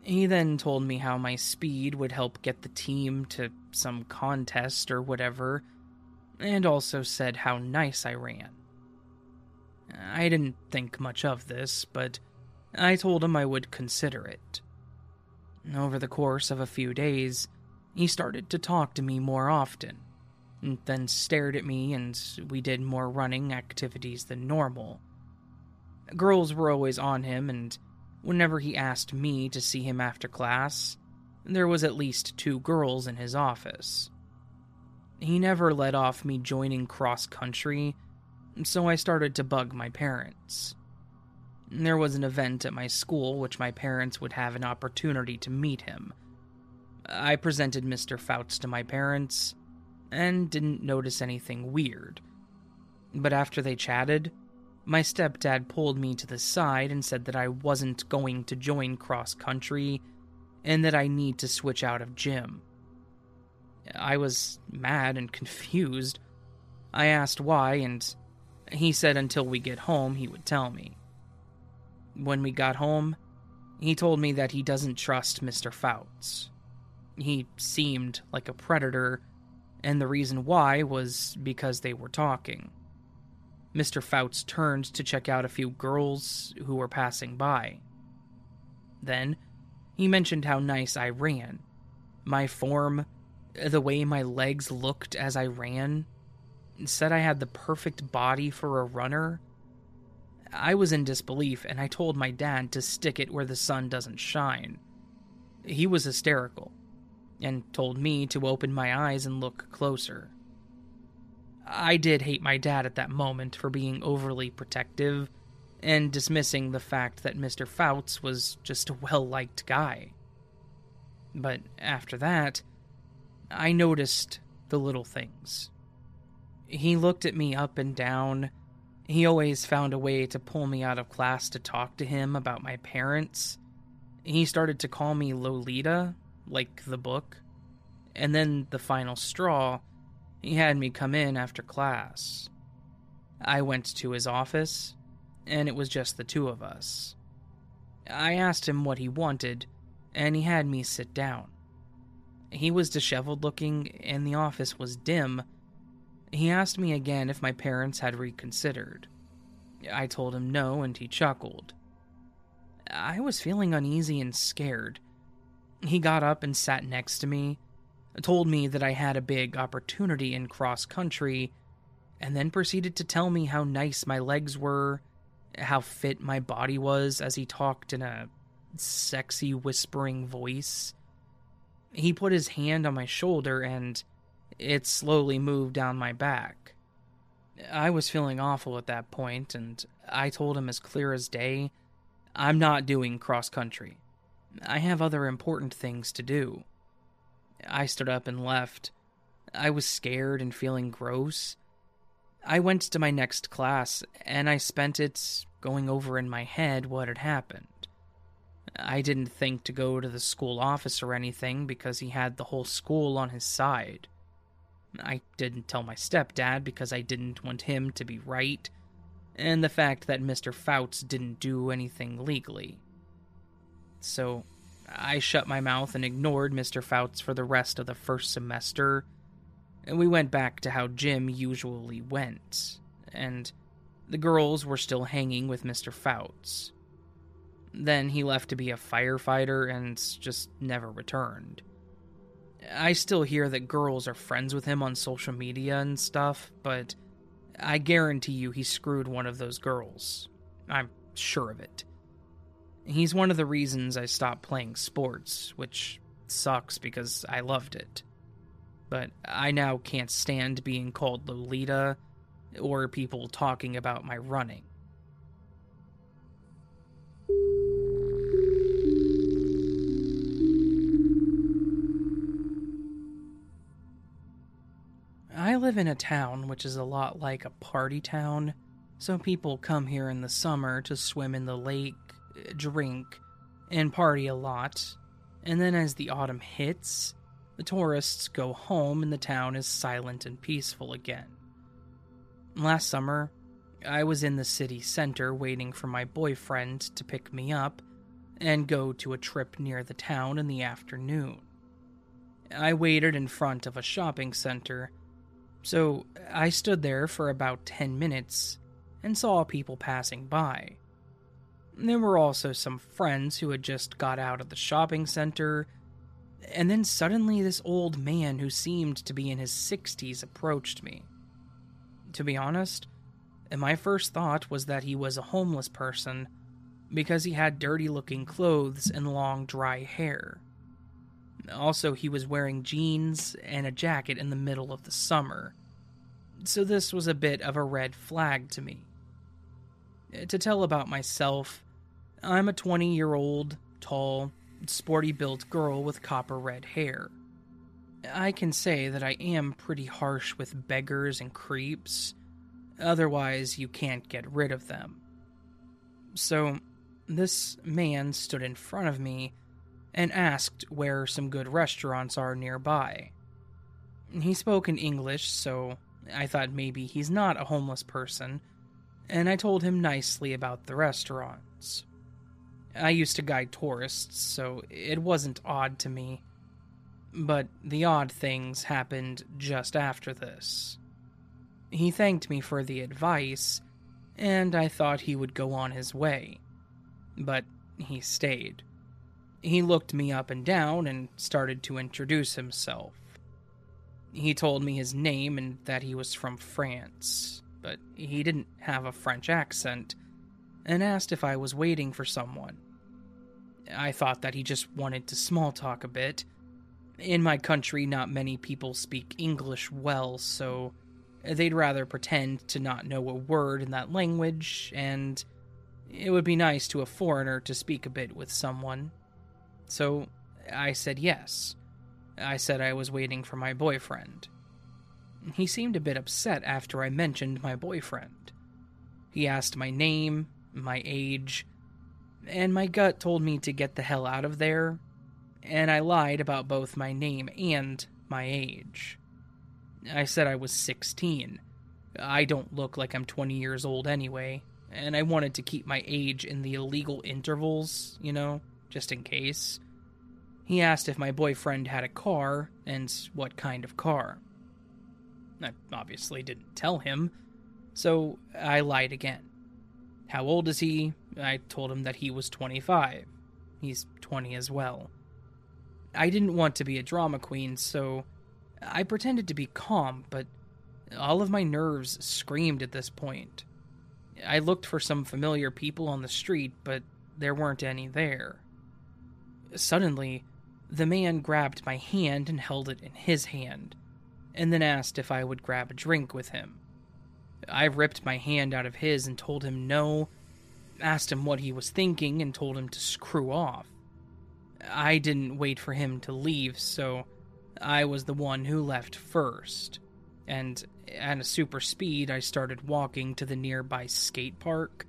He then told me how my speed would help get the team to some contest or whatever, and also said how nice I ran. I didn't think much of this, but I told him I would consider it. Over the course of a few days, he started to talk to me more often, and then stared at me, and we did more running activities than normal. Girls were always on him, and whenever he asked me to see him after class, there was at least two girls in his office. He never let off me joining cross country, so I started to bug my parents. There was an event at my school which my parents would have an opportunity to meet him. I presented Mr. Fouts to my parents and didn't notice anything weird. But after they chatted, my stepdad pulled me to the side and said that I wasn't going to join cross country and that I need to switch out of gym. I was mad and confused. I asked why, and he said until we get home he would tell me. When we got home, he told me that he doesn't trust Mr. Fouts. He seemed like a predator, and the reason why was because they were talking. Mr. Fouts turned to check out a few girls who were passing by. Then, he mentioned how nice I ran. My form, the way my legs looked as I ran, said I had the perfect body for a runner. I was in disbelief and I told my dad to stick it where the sun doesn't shine. He was hysterical. and told me to open my eyes and look closer. I did hate my dad at that moment for being overly protective and dismissing the fact that Mr. Fouts was just a well liked guy. But after that, I noticed the little things. He looked at me up and down. He always found a way to pull me out of class to talk to him about my parents. He started to call me Lolita, like the book. And then the final straw, he had me come in after class. I went to his office, and it was just the two of us. I asked him what he wanted, and he had me sit down. He was disheveled looking, and the office was dim. He asked me again if my parents had reconsidered. I told him no, and he chuckled. I was feeling uneasy and scared. He got up and sat next to me, told me that I had a big opportunity in cross country, and then proceeded to tell me how nice my legs were, how fit my body was as he talked in a sexy whispering voice. He put his hand on my shoulder and it slowly moved down my back. I was feeling awful at that point, and I told him as clear as day I'm not doing cross country. I have other important things to do. I stood up and left. I was scared and feeling gross. I went to my next class, and I spent it going over in my head what had happened. I didn't think to go to the school office or anything because he had the whole school on his side. I didn't tell my stepdad because I didn't want him to be right, and the fact that Mr. Fouts didn't do anything legally. So I shut my mouth and ignored Mr. Fouts for the rest of the first semester, we went back to how gym usually went, and the girls were still hanging with Mr. Fouts. Then he left to be a firefighter and just never returned. I still hear that girls are friends with him on social media and stuff, but I guarantee you he screwed one of those girls. I'm sure of it. He's one of the reasons I stopped playing sports, which sucks because I loved it. But I now can't stand being called Lolita or people talking about my running. I live in a town which is a lot like a party town, so people come here in the summer to swim in the lake, drink, and party a lot. And then as the autumn hits, the tourists go home and the town is silent and peaceful again. Last summer, I was in the city center waiting for my boyfriend to pick me up and go to a trip near the town in the afternoon. I waited in front of a shopping center so I stood there for about 10 minutes and saw people passing by. There were also some friends who had just got out of the shopping center, and then suddenly this old man who seemed to be in his 60s approached me. To be honest, my first thought was that he was a homeless person because he had dirty looking clothes and long dry hair. Also, he was wearing jeans and a jacket in the middle of the summer, so this was a bit of a red flag to me. To tell about myself, I'm a 20 year old, tall, sporty built girl with copper red hair. I can say that I am pretty harsh with beggars and creeps, otherwise, you can't get rid of them. So, this man stood in front of me and asked where some good restaurants are nearby. He spoke in English, so I thought maybe he's not a homeless person, and I told him nicely about the restaurants. I used to guide tourists, so it wasn't odd to me. But the odd things happened just after this. He thanked me for the advice, and I thought he would go on his way. But he stayed. He looked me up and down and started to introduce himself. He told me his name and that he was from France, but he didn't have a French accent, and asked if I was waiting for someone. I thought that he just wanted to small talk a bit, In my country, not many people speak English well, so they'd rather pretend to not know a word in that language, and it would be nice to a foreigner to speak a bit with someone. So I said yes. I said I was waiting for my boyfriend. He seemed a bit upset after I mentioned my boyfriend. He asked my name, my age, and my gut told me to get the hell out of there, and I lied about both my name and my age. I said I was 16. I don't look like I'm 20 years old anyway, and I wanted to keep my age in the illegal intervals, you know, just in case. He asked if my boyfriend had a car, and what kind of car. I obviously didn't tell him, so I lied again. How old is he? I told him that he was 25. He's 20 as well. I didn't want to be a drama queen, so I pretended to be calm, but all of my nerves screamed at this point. I looked for some familiar people on the street, but there weren't any there. Suddenly, the man grabbed my hand and held it in his hand, and then asked if I would grab a drink with him. I ripped my hand out of his and told him no, asked him what he was thinking, and told him to screw off. I didn't wait for him to leave, so I was the one who left first. And at a super speed, I started walking to the nearby skate park,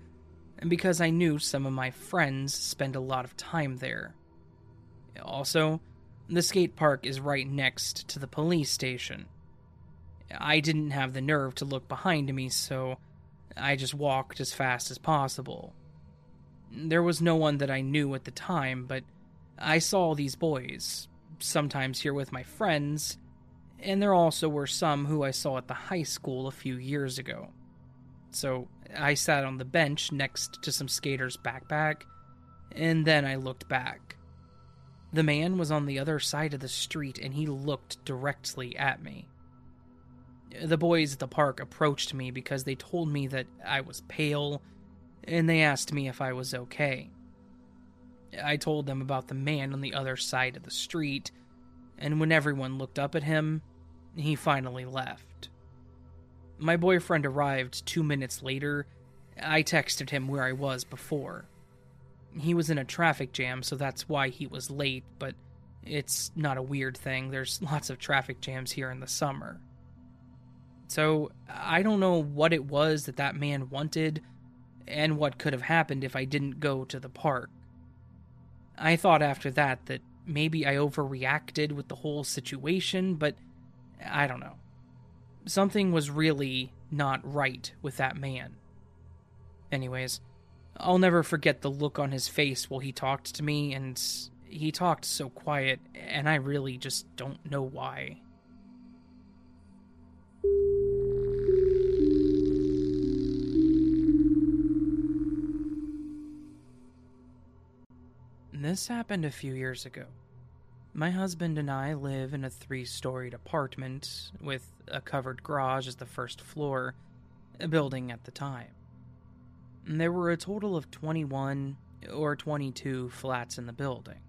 and because I knew some of my friends spend a lot of time there. Also, the skate park is right next to the police station. I didn't have the nerve to look behind me, so I just walked as fast as possible. There was no one that I knew at the time, but I saw these boys, sometimes here with my friends, and there also were some who I saw at the high school a few years ago. So I sat on the bench next to some skater's backpack, and then I looked back. The man was on the other side of the street and he looked directly at me. The boys at the park approached me because they told me that I was pale and they asked me if I was okay. I told them about the man on the other side of the street, and when everyone looked up at him, he finally left. My boyfriend arrived two minutes later. I texted him where I was before. He was in a traffic jam, so that's why he was late, but it's not a weird thing. There's lots of traffic jams here in the summer. So I don't know what it was that that man wanted and what could have happened if I didn't go to the park. I thought after that that maybe I overreacted with the whole situation, but I don't know. Something was really not right with that man. Anyways, I'll never forget the look on his face while he talked to me, and he talked so quiet, and I really just don't know why. This happened a few years ago. My husband and I live in a three storied apartment with a covered garage as the first floor, a building at the time. There were a total of 21 or 22 flats in the building,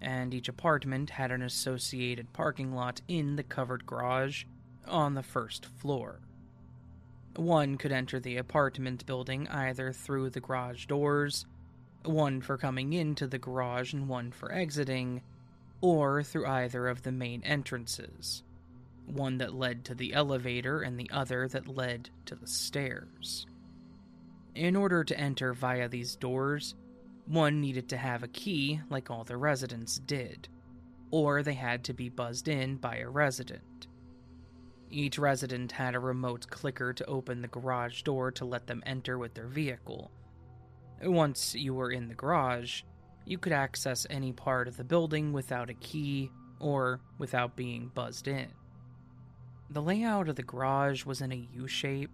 and each apartment had an associated parking lot in the covered garage on the first floor. One could enter the apartment building either through the garage doors one for coming into the garage and one for exiting, or through either of the main entrances, one that led to the elevator and the other that led to the stairs. In order to enter via these doors, one needed to have a key like all the residents did, or they had to be buzzed in by a resident. Each resident had a remote clicker to open the garage door to let them enter with their vehicle, once you were in the garage, you could access any part of the building without a key or without being buzzed in. The layout of the garage was in a U shape.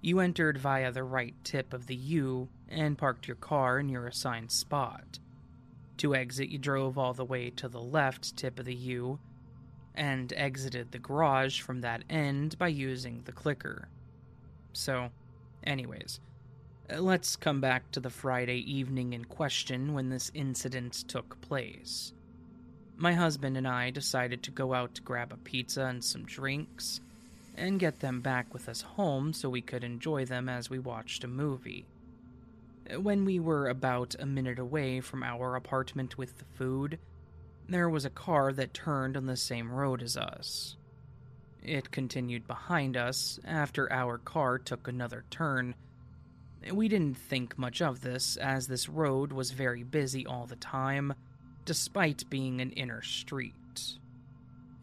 You entered via the right tip of the U and parked your car in your assigned spot. To exit, you drove all the way to the left tip of the U and exited the garage from that end by using the clicker. So, anyways, Uh, let's come back to the Friday evening in question when this incident took place. my husband and I decided to go out to grab a pizza and some drinks and get them back with us home so we could enjoy them as we watched a movie. Uh, when we were about a minute away from our apartment with the food, there was a car that turned on the same road as us. It continued behind us after our car took another turn. We didn't think much of this, as this road was very busy all the time, despite being an inner street.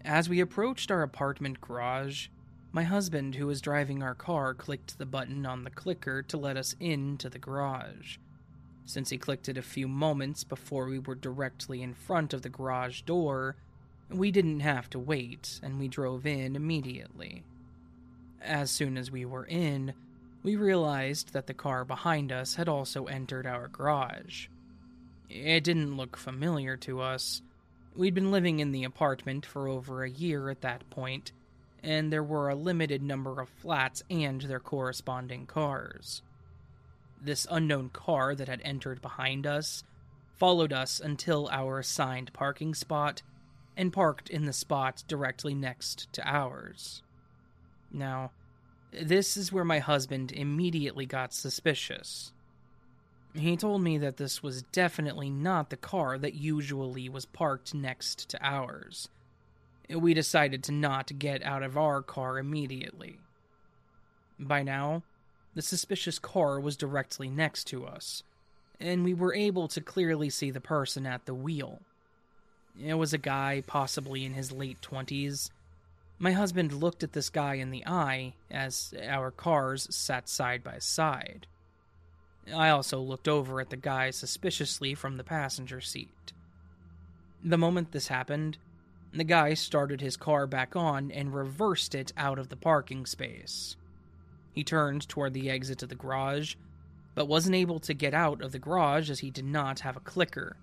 As we approached our apartment garage, my husband, who was driving our car, clicked the button on the clicker to let us into the garage. Since he clicked it a few moments before we were directly in front of the garage door, we didn't have to wait and we drove in immediately. As soon as we were in, we realized that the car behind us had also entered our garage. It didn't look familiar to us. We'd been living in the apartment for over a year at that point, and there were a limited number of flats and their corresponding cars. This unknown car that had entered behind us followed us until our assigned parking spot and parked in the spot directly next to ours. Now, this is where my husband immediately got suspicious. He told me that this was definitely not the car that usually was parked next to ours. We decided to not get out of our car immediately. By now, the suspicious car was directly next to us, and we were able to clearly see the person at the wheel. It was a guy, possibly in his late 20s. My husband looked at this guy in the eye as our cars sat side by side. I also looked over at the guy suspiciously from the passenger seat. The moment this happened, the guy started his car back on and reversed it out of the parking space. He turned toward the exit of the garage, but wasn't able to get out of the garage as he did not have a clicker.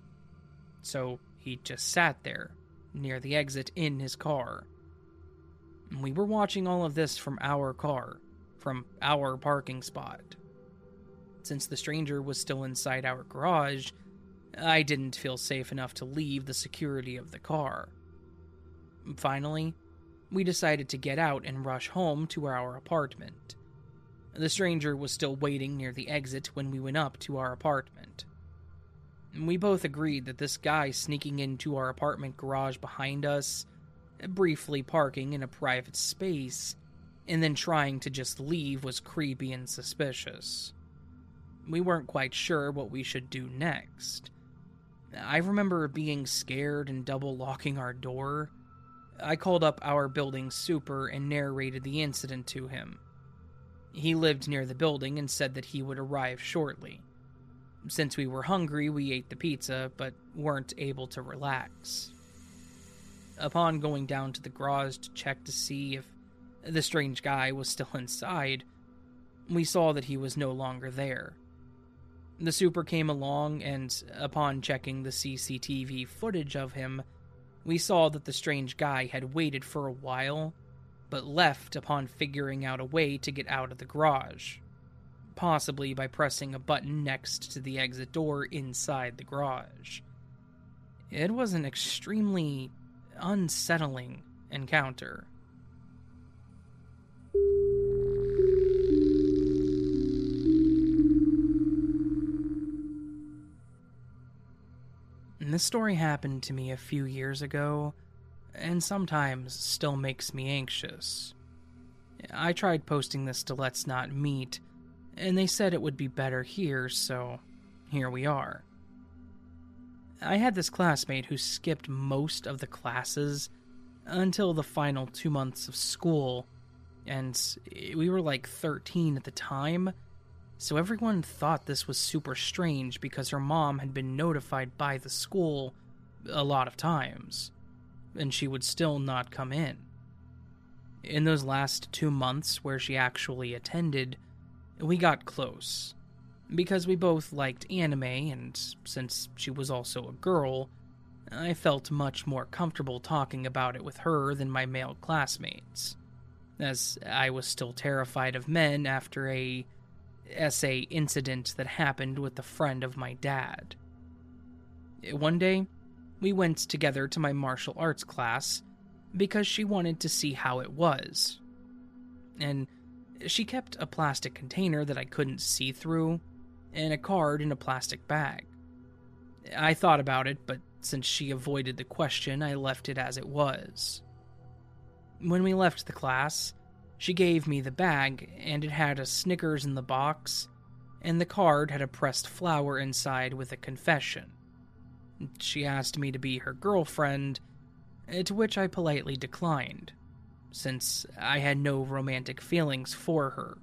So he just sat there, near the exit in his car. We were watching all of this from our car, from our parking spot. Since the stranger was still inside our garage, I didn't feel safe enough to leave the security of the car. Finally, we decided to get out and rush home to our apartment. The stranger was still waiting near the exit when we went up to our apartment. We both agreed that this guy sneaking into our apartment garage behind us, briefly parking in a private space, and then trying to just leave was creepy and suspicious. We weren't quite sure what we should do next. I remember being scared and double locking our door. I called up our building super and narrated the incident to him. He lived near the building and said that he would arrive shortly. Since we were hungry, we ate the pizza, but weren't able to relax. Upon going down to the garage to check to see if the strange guy was still inside, we saw that he was no longer there. The super came along, and upon checking the CCTV footage of him, we saw that the strange guy had waited for a while but left upon figuring out a way to get out of the garage, possibly by pressing a button next to the exit door inside the garage. It was an extremely unsettling encounter. this story happened to me a few years ago and sometimes still makes me anxious. I tried posting this to Let's Not Meet, and they said it would be better here, so here we are. I had this classmate who skipped most of the classes until the final two months of school, and we were like 13 at the time, so everyone thought this was super strange because her mom had been notified by the school a lot of times and she would still not come in. In those last two months where she actually attended, we got close. Because we both liked anime, and since she was also a girl, I felt much more comfortable talking about it with her than my male classmates, as I was still terrified of men after a SA incident that happened with a friend of my dad. One day, we went together to my martial arts class because she wanted to see how it was. And she kept a plastic container that I couldn't see through and a card in a plastic bag. I thought about it, but since she avoided the question, I left it as it was. When we left the class, she gave me the bag, and it had a Snickers in the box, and the card had a pressed flower inside with a confession. She asked me to be her girlfriend, eh, to which I politely declined, since I had no romantic feelings for her.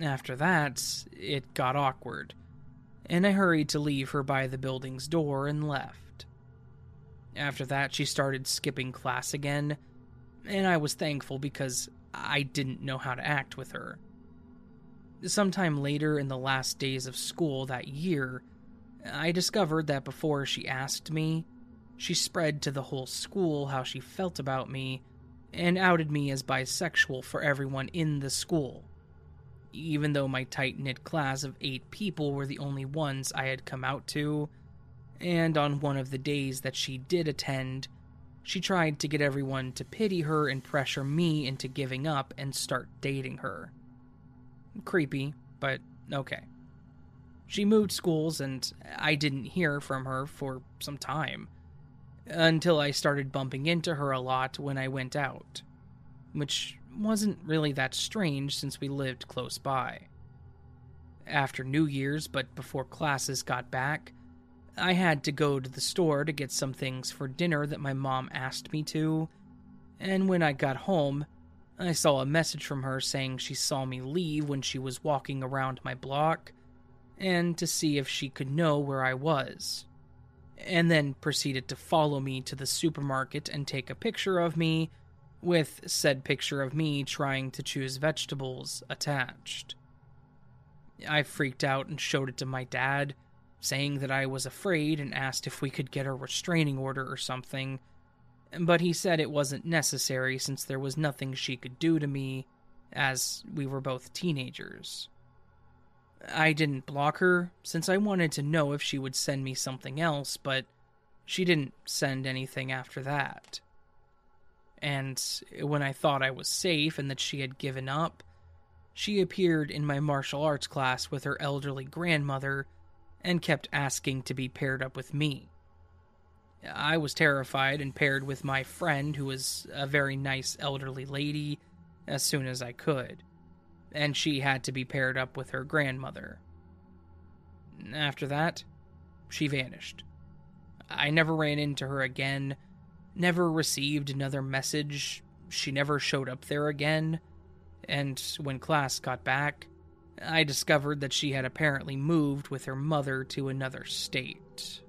After that, it got awkward, and I hurried to leave her by the building's door and left. After that, she started skipping class again, and I was thankful because I didn't know how to act with her. Sometime later, in the last days of school that year, I discovered that before she asked me, she spread to the whole school how she felt about me and outed me as bisexual for everyone in the school. Even though my tight knit class of eight people were the only ones I had come out to, and on one of the days that she did attend, she tried to get everyone to pity her and pressure me into giving up and start dating her. Creepy, but okay. She moved schools, and I didn't hear from her for some time. Until I started bumping into her a lot when I went out. Which wasn't really that strange since we lived close by. After New Year's, but before classes got back, I had to go to the store to get some things for dinner that my mom asked me to, and when I got home, I saw a message from her saying she saw me leave when she was walking around my block and to see if she could know where I was. And then proceeded to follow me to the supermarket and take a picture of me, with said picture of me trying to choose vegetables attached. I freaked out and showed it to my dad, saying that I was afraid and asked if we could get a restraining order or something. But he said it wasn't necessary since there was nothing she could do to me, as we were both teenagers. I didn't block her since I wanted to know if she would send me something else, but she didn't send anything after that. And when I thought I was safe and that she had given up, she appeared in my martial arts class with her elderly grandmother and kept asking to be paired up with me. I was terrified and paired with my friend, who was a very nice elderly lady, as soon as I could and she had to be paired up with her grandmother. After that, she vanished. I never ran into her again, never received another message, she never showed up there again, and when class got back, I discovered that she had apparently moved with her mother to another state.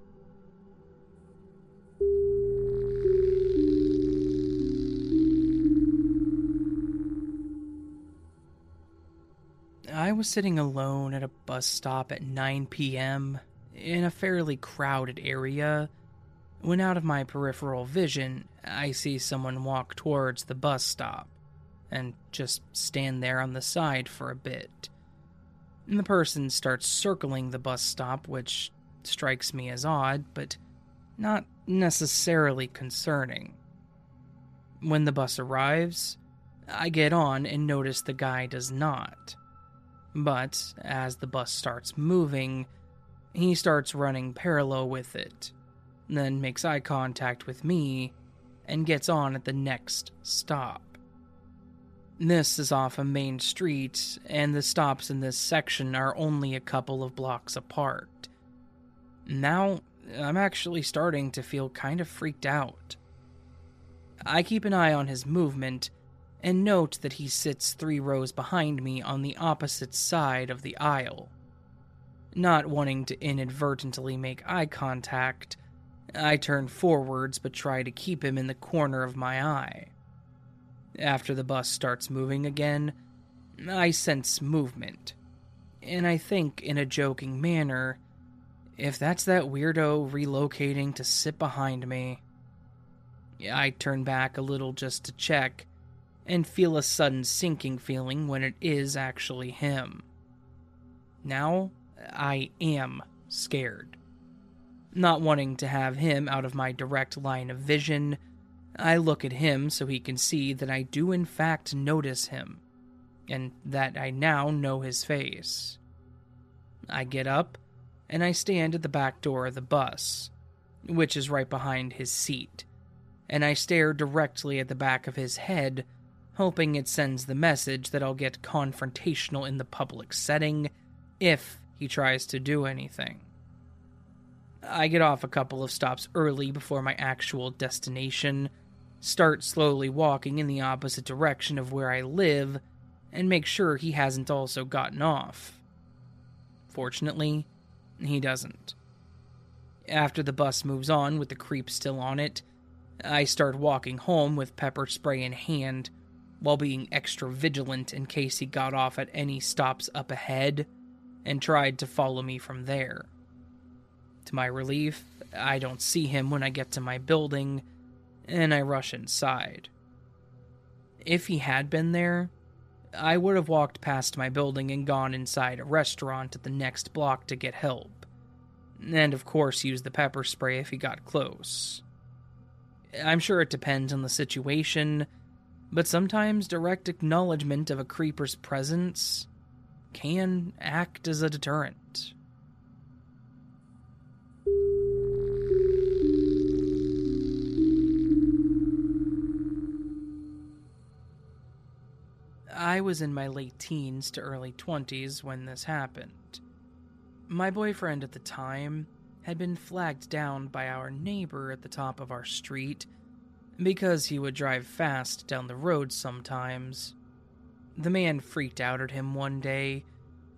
I was sitting alone at a bus stop at 9 p.m. in a fairly crowded area when, out of my peripheral vision, I see someone walk towards the bus stop and just stand there on the side for a bit. And the person starts circling the bus stop, which strikes me as odd, but not necessarily concerning. When the bus arrives, I get on and notice the guy does not. But as the bus starts moving, he starts running parallel with it, then makes eye contact with me and gets on at the next stop. This is off a main street, and the stops in this section are only a couple of blocks apart. Now, I'm actually starting to feel kind of freaked out. I keep an eye on his movement and note that he sits three rows behind me on the opposite side of the aisle. Not wanting to inadvertently make eye contact, I turn forwards but try to keep him in the corner of my eye. After the bus starts moving again, I sense movement, and I think in a joking manner, if that's that weirdo relocating to sit behind me. I turn back a little just to check, and feel a sudden sinking feeling when it is actually him. Now, I am scared. Not wanting to have him out of my direct line of vision, I look at him so he can see that I do in fact notice him, and that I now know his face. I get up, and I stand at the back door of the bus, which is right behind his seat, and I stare directly at the back of his head, hoping it sends the message that I'll get confrontational in the public setting if he tries to do anything. I get off a couple of stops early before my actual destination, start slowly walking in the opposite direction of where I live, and make sure he hasn't also gotten off. Fortunately, he doesn't. After the bus moves on with the creep still on it, I start walking home with pepper spray in hand, while being extra vigilant in case he got off at any stops up ahead and tried to follow me from there. To my relief, I don't see him when I get to my building, and I rush inside. If he had been there, I would have walked past my building and gone inside a restaurant at the next block to get help. And of course, use the pepper spray if he got close. I'm sure it depends on the situation, but sometimes direct acknowledgement of a creeper's presence can act as a deterrent. I was in my late teens to early 20s when this happened. My boyfriend at the time had been flagged down by our neighbor at the top of our street because he would drive fast down the road sometimes. The man freaked out at him one day,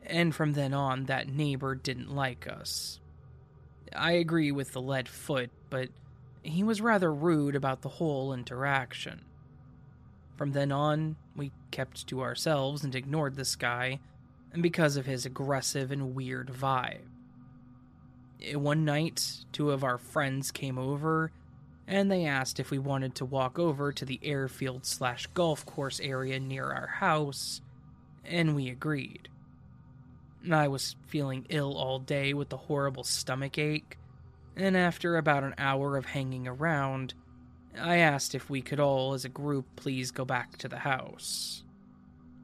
and from then on, that neighbor didn't like us. I agree with the lead foot, but he was rather rude about the whole interaction. From then on, we kept to ourselves and ignored this guy because of his aggressive and weird vibe. Eh, one night, two of our friends came over and they asked if we wanted to walk over to the airfield slash golf course area near our house, and we agreed. I was feeling ill all day with a horrible stomach ache, and after about an hour of hanging around, I asked if we could all, as a group, please go back to the house.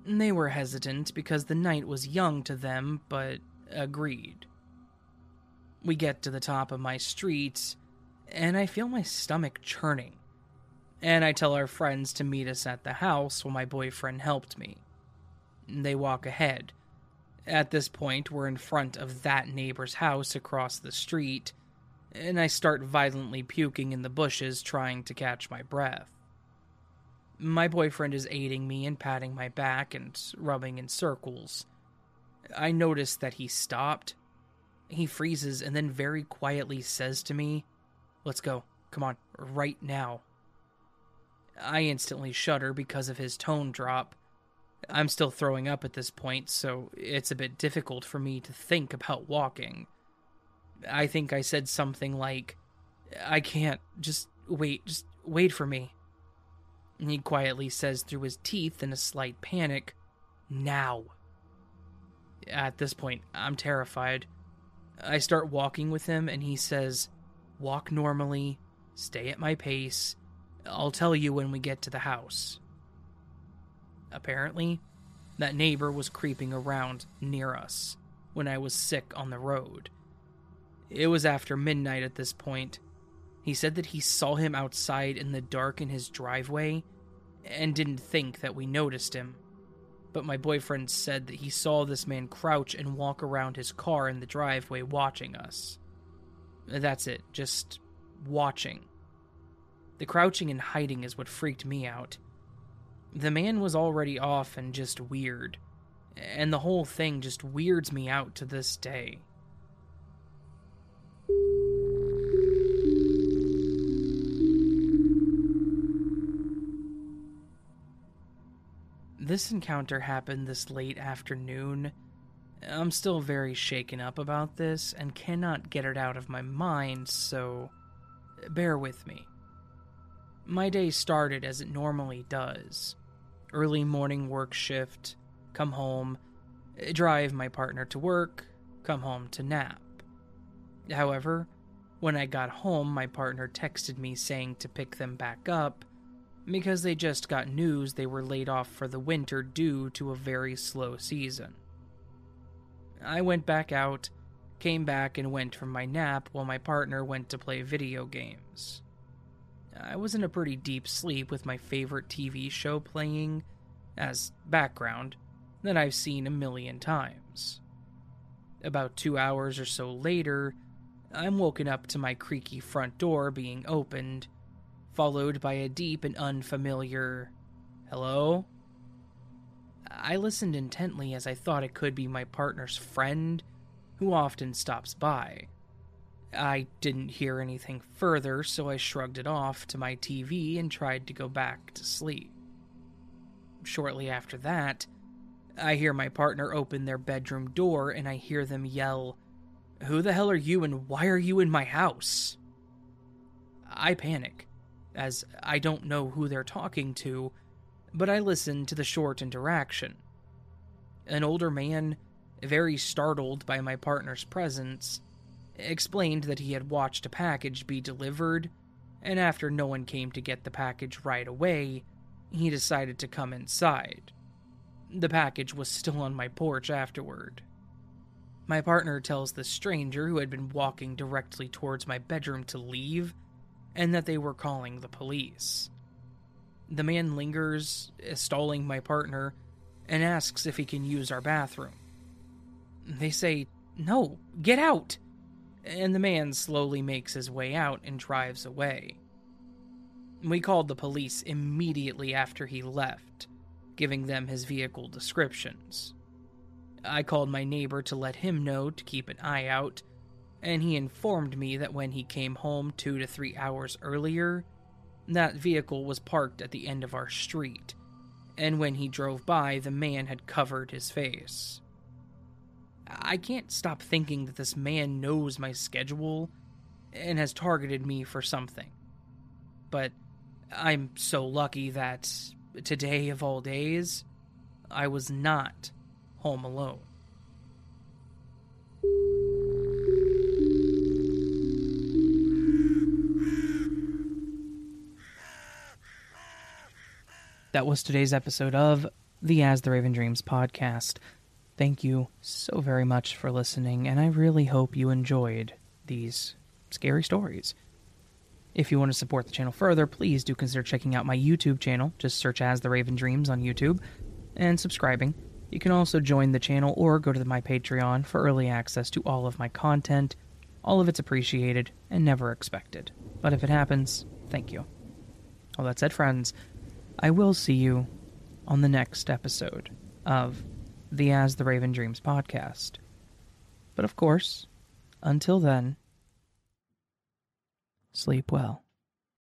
They were hesitant because the night was young to them, but agreed. We get to the top of my street, and I feel my stomach churning. And I tell our friends to meet us at the house while my boyfriend helped me. They walk ahead. At this point, we're in front of that neighbor's house across the street, and I start violently puking in the bushes trying to catch my breath. My boyfriend is aiding me and patting my back and rubbing in circles. I notice that he stopped. He freezes and then very quietly says to me, Let's go. Come on, right now. I instantly shudder because of his tone drop. I'm still throwing up at this point, so it's a bit difficult for me to think about walking. I think I said something like, I can't, just wait, just wait for me. And he quietly says through his teeth in a slight panic, Now. At this point, I'm terrified. I start walking with him, and he says, Walk normally, stay at my pace. I'll tell you when we get to the house. Apparently, that neighbor was creeping around near us when I was sick on the road. It was after midnight at this point. He said that he saw him outside in the dark in his driveway and didn't think that we noticed him. But my boyfriend said that he saw this man crouch and walk around his car in the driveway watching us. That's it, just watching. The crouching and hiding is what freaked me out. The man was already off and just weird, and the whole thing just weirds me out to this day. This encounter happened this late afternoon, I'm still very shaken up about this and cannot get it out of my mind, so bear with me. My day started as it normally does early morning work shift, come home, drive my partner to work, come home to nap. However, When I got home, my partner texted me saying to pick them back up because they just got news they were laid off for the winter due to a very slow season. I went back out, came back, and went for my nap while my partner went to play video games. I was in a pretty deep sleep with my favorite TV show playing as background that I've seen a million times. About two hours or so later, I'm woken up to my creaky front door being opened, followed by a deep and unfamiliar hello. I listened intently as I thought it could be my partner's friend, who often stops by. I didn't hear anything further, so I shrugged it off to my TV and tried to go back to sleep. Shortly after that, I hear my partner open their bedroom door and I hear them yell, Who the hell are you and why are you in my house? I panic, as I don't know who they're talking to, but I listen to the short interaction. An older man, very startled by my partner's presence, explained that he had watched a package be delivered, and after no one came to get the package right away, he decided to come inside. The package was still on my porch afterward. My partner tells the stranger who had been walking directly towards my bedroom to leave, and that they were calling the police. The man lingers, stalling my partner, and asks if he can use our bathroom. They say, No, get out! and the man slowly makes his way out and drives away. We called the police immediately after he left, giving them his vehicle descriptions. I called my neighbor to let him know to keep an eye out, and he informed me that when he came home two to three hours earlier, that vehicle was parked at the end of our street, and when he drove by, the man had covered his face. I can't stop thinking that this man knows my schedule and has targeted me for something. But I'm so lucky that today of all days, I was not home alone. That was today's episode of the As the Raven Dreams podcast. Thank you so very much for listening, and I really hope you enjoyed these scary stories. If you want to support the channel further, please do consider checking out my YouTube channel. Just search as The Raven Dreams on YouTube and subscribing. You can also join the channel or go to my Patreon for early access to all of my content. All of it's appreciated and never expected. But if it happens, thank you. All that said, friends, I will see you on the next episode of the As the Raven Dreams podcast. But of course, until then, sleep well.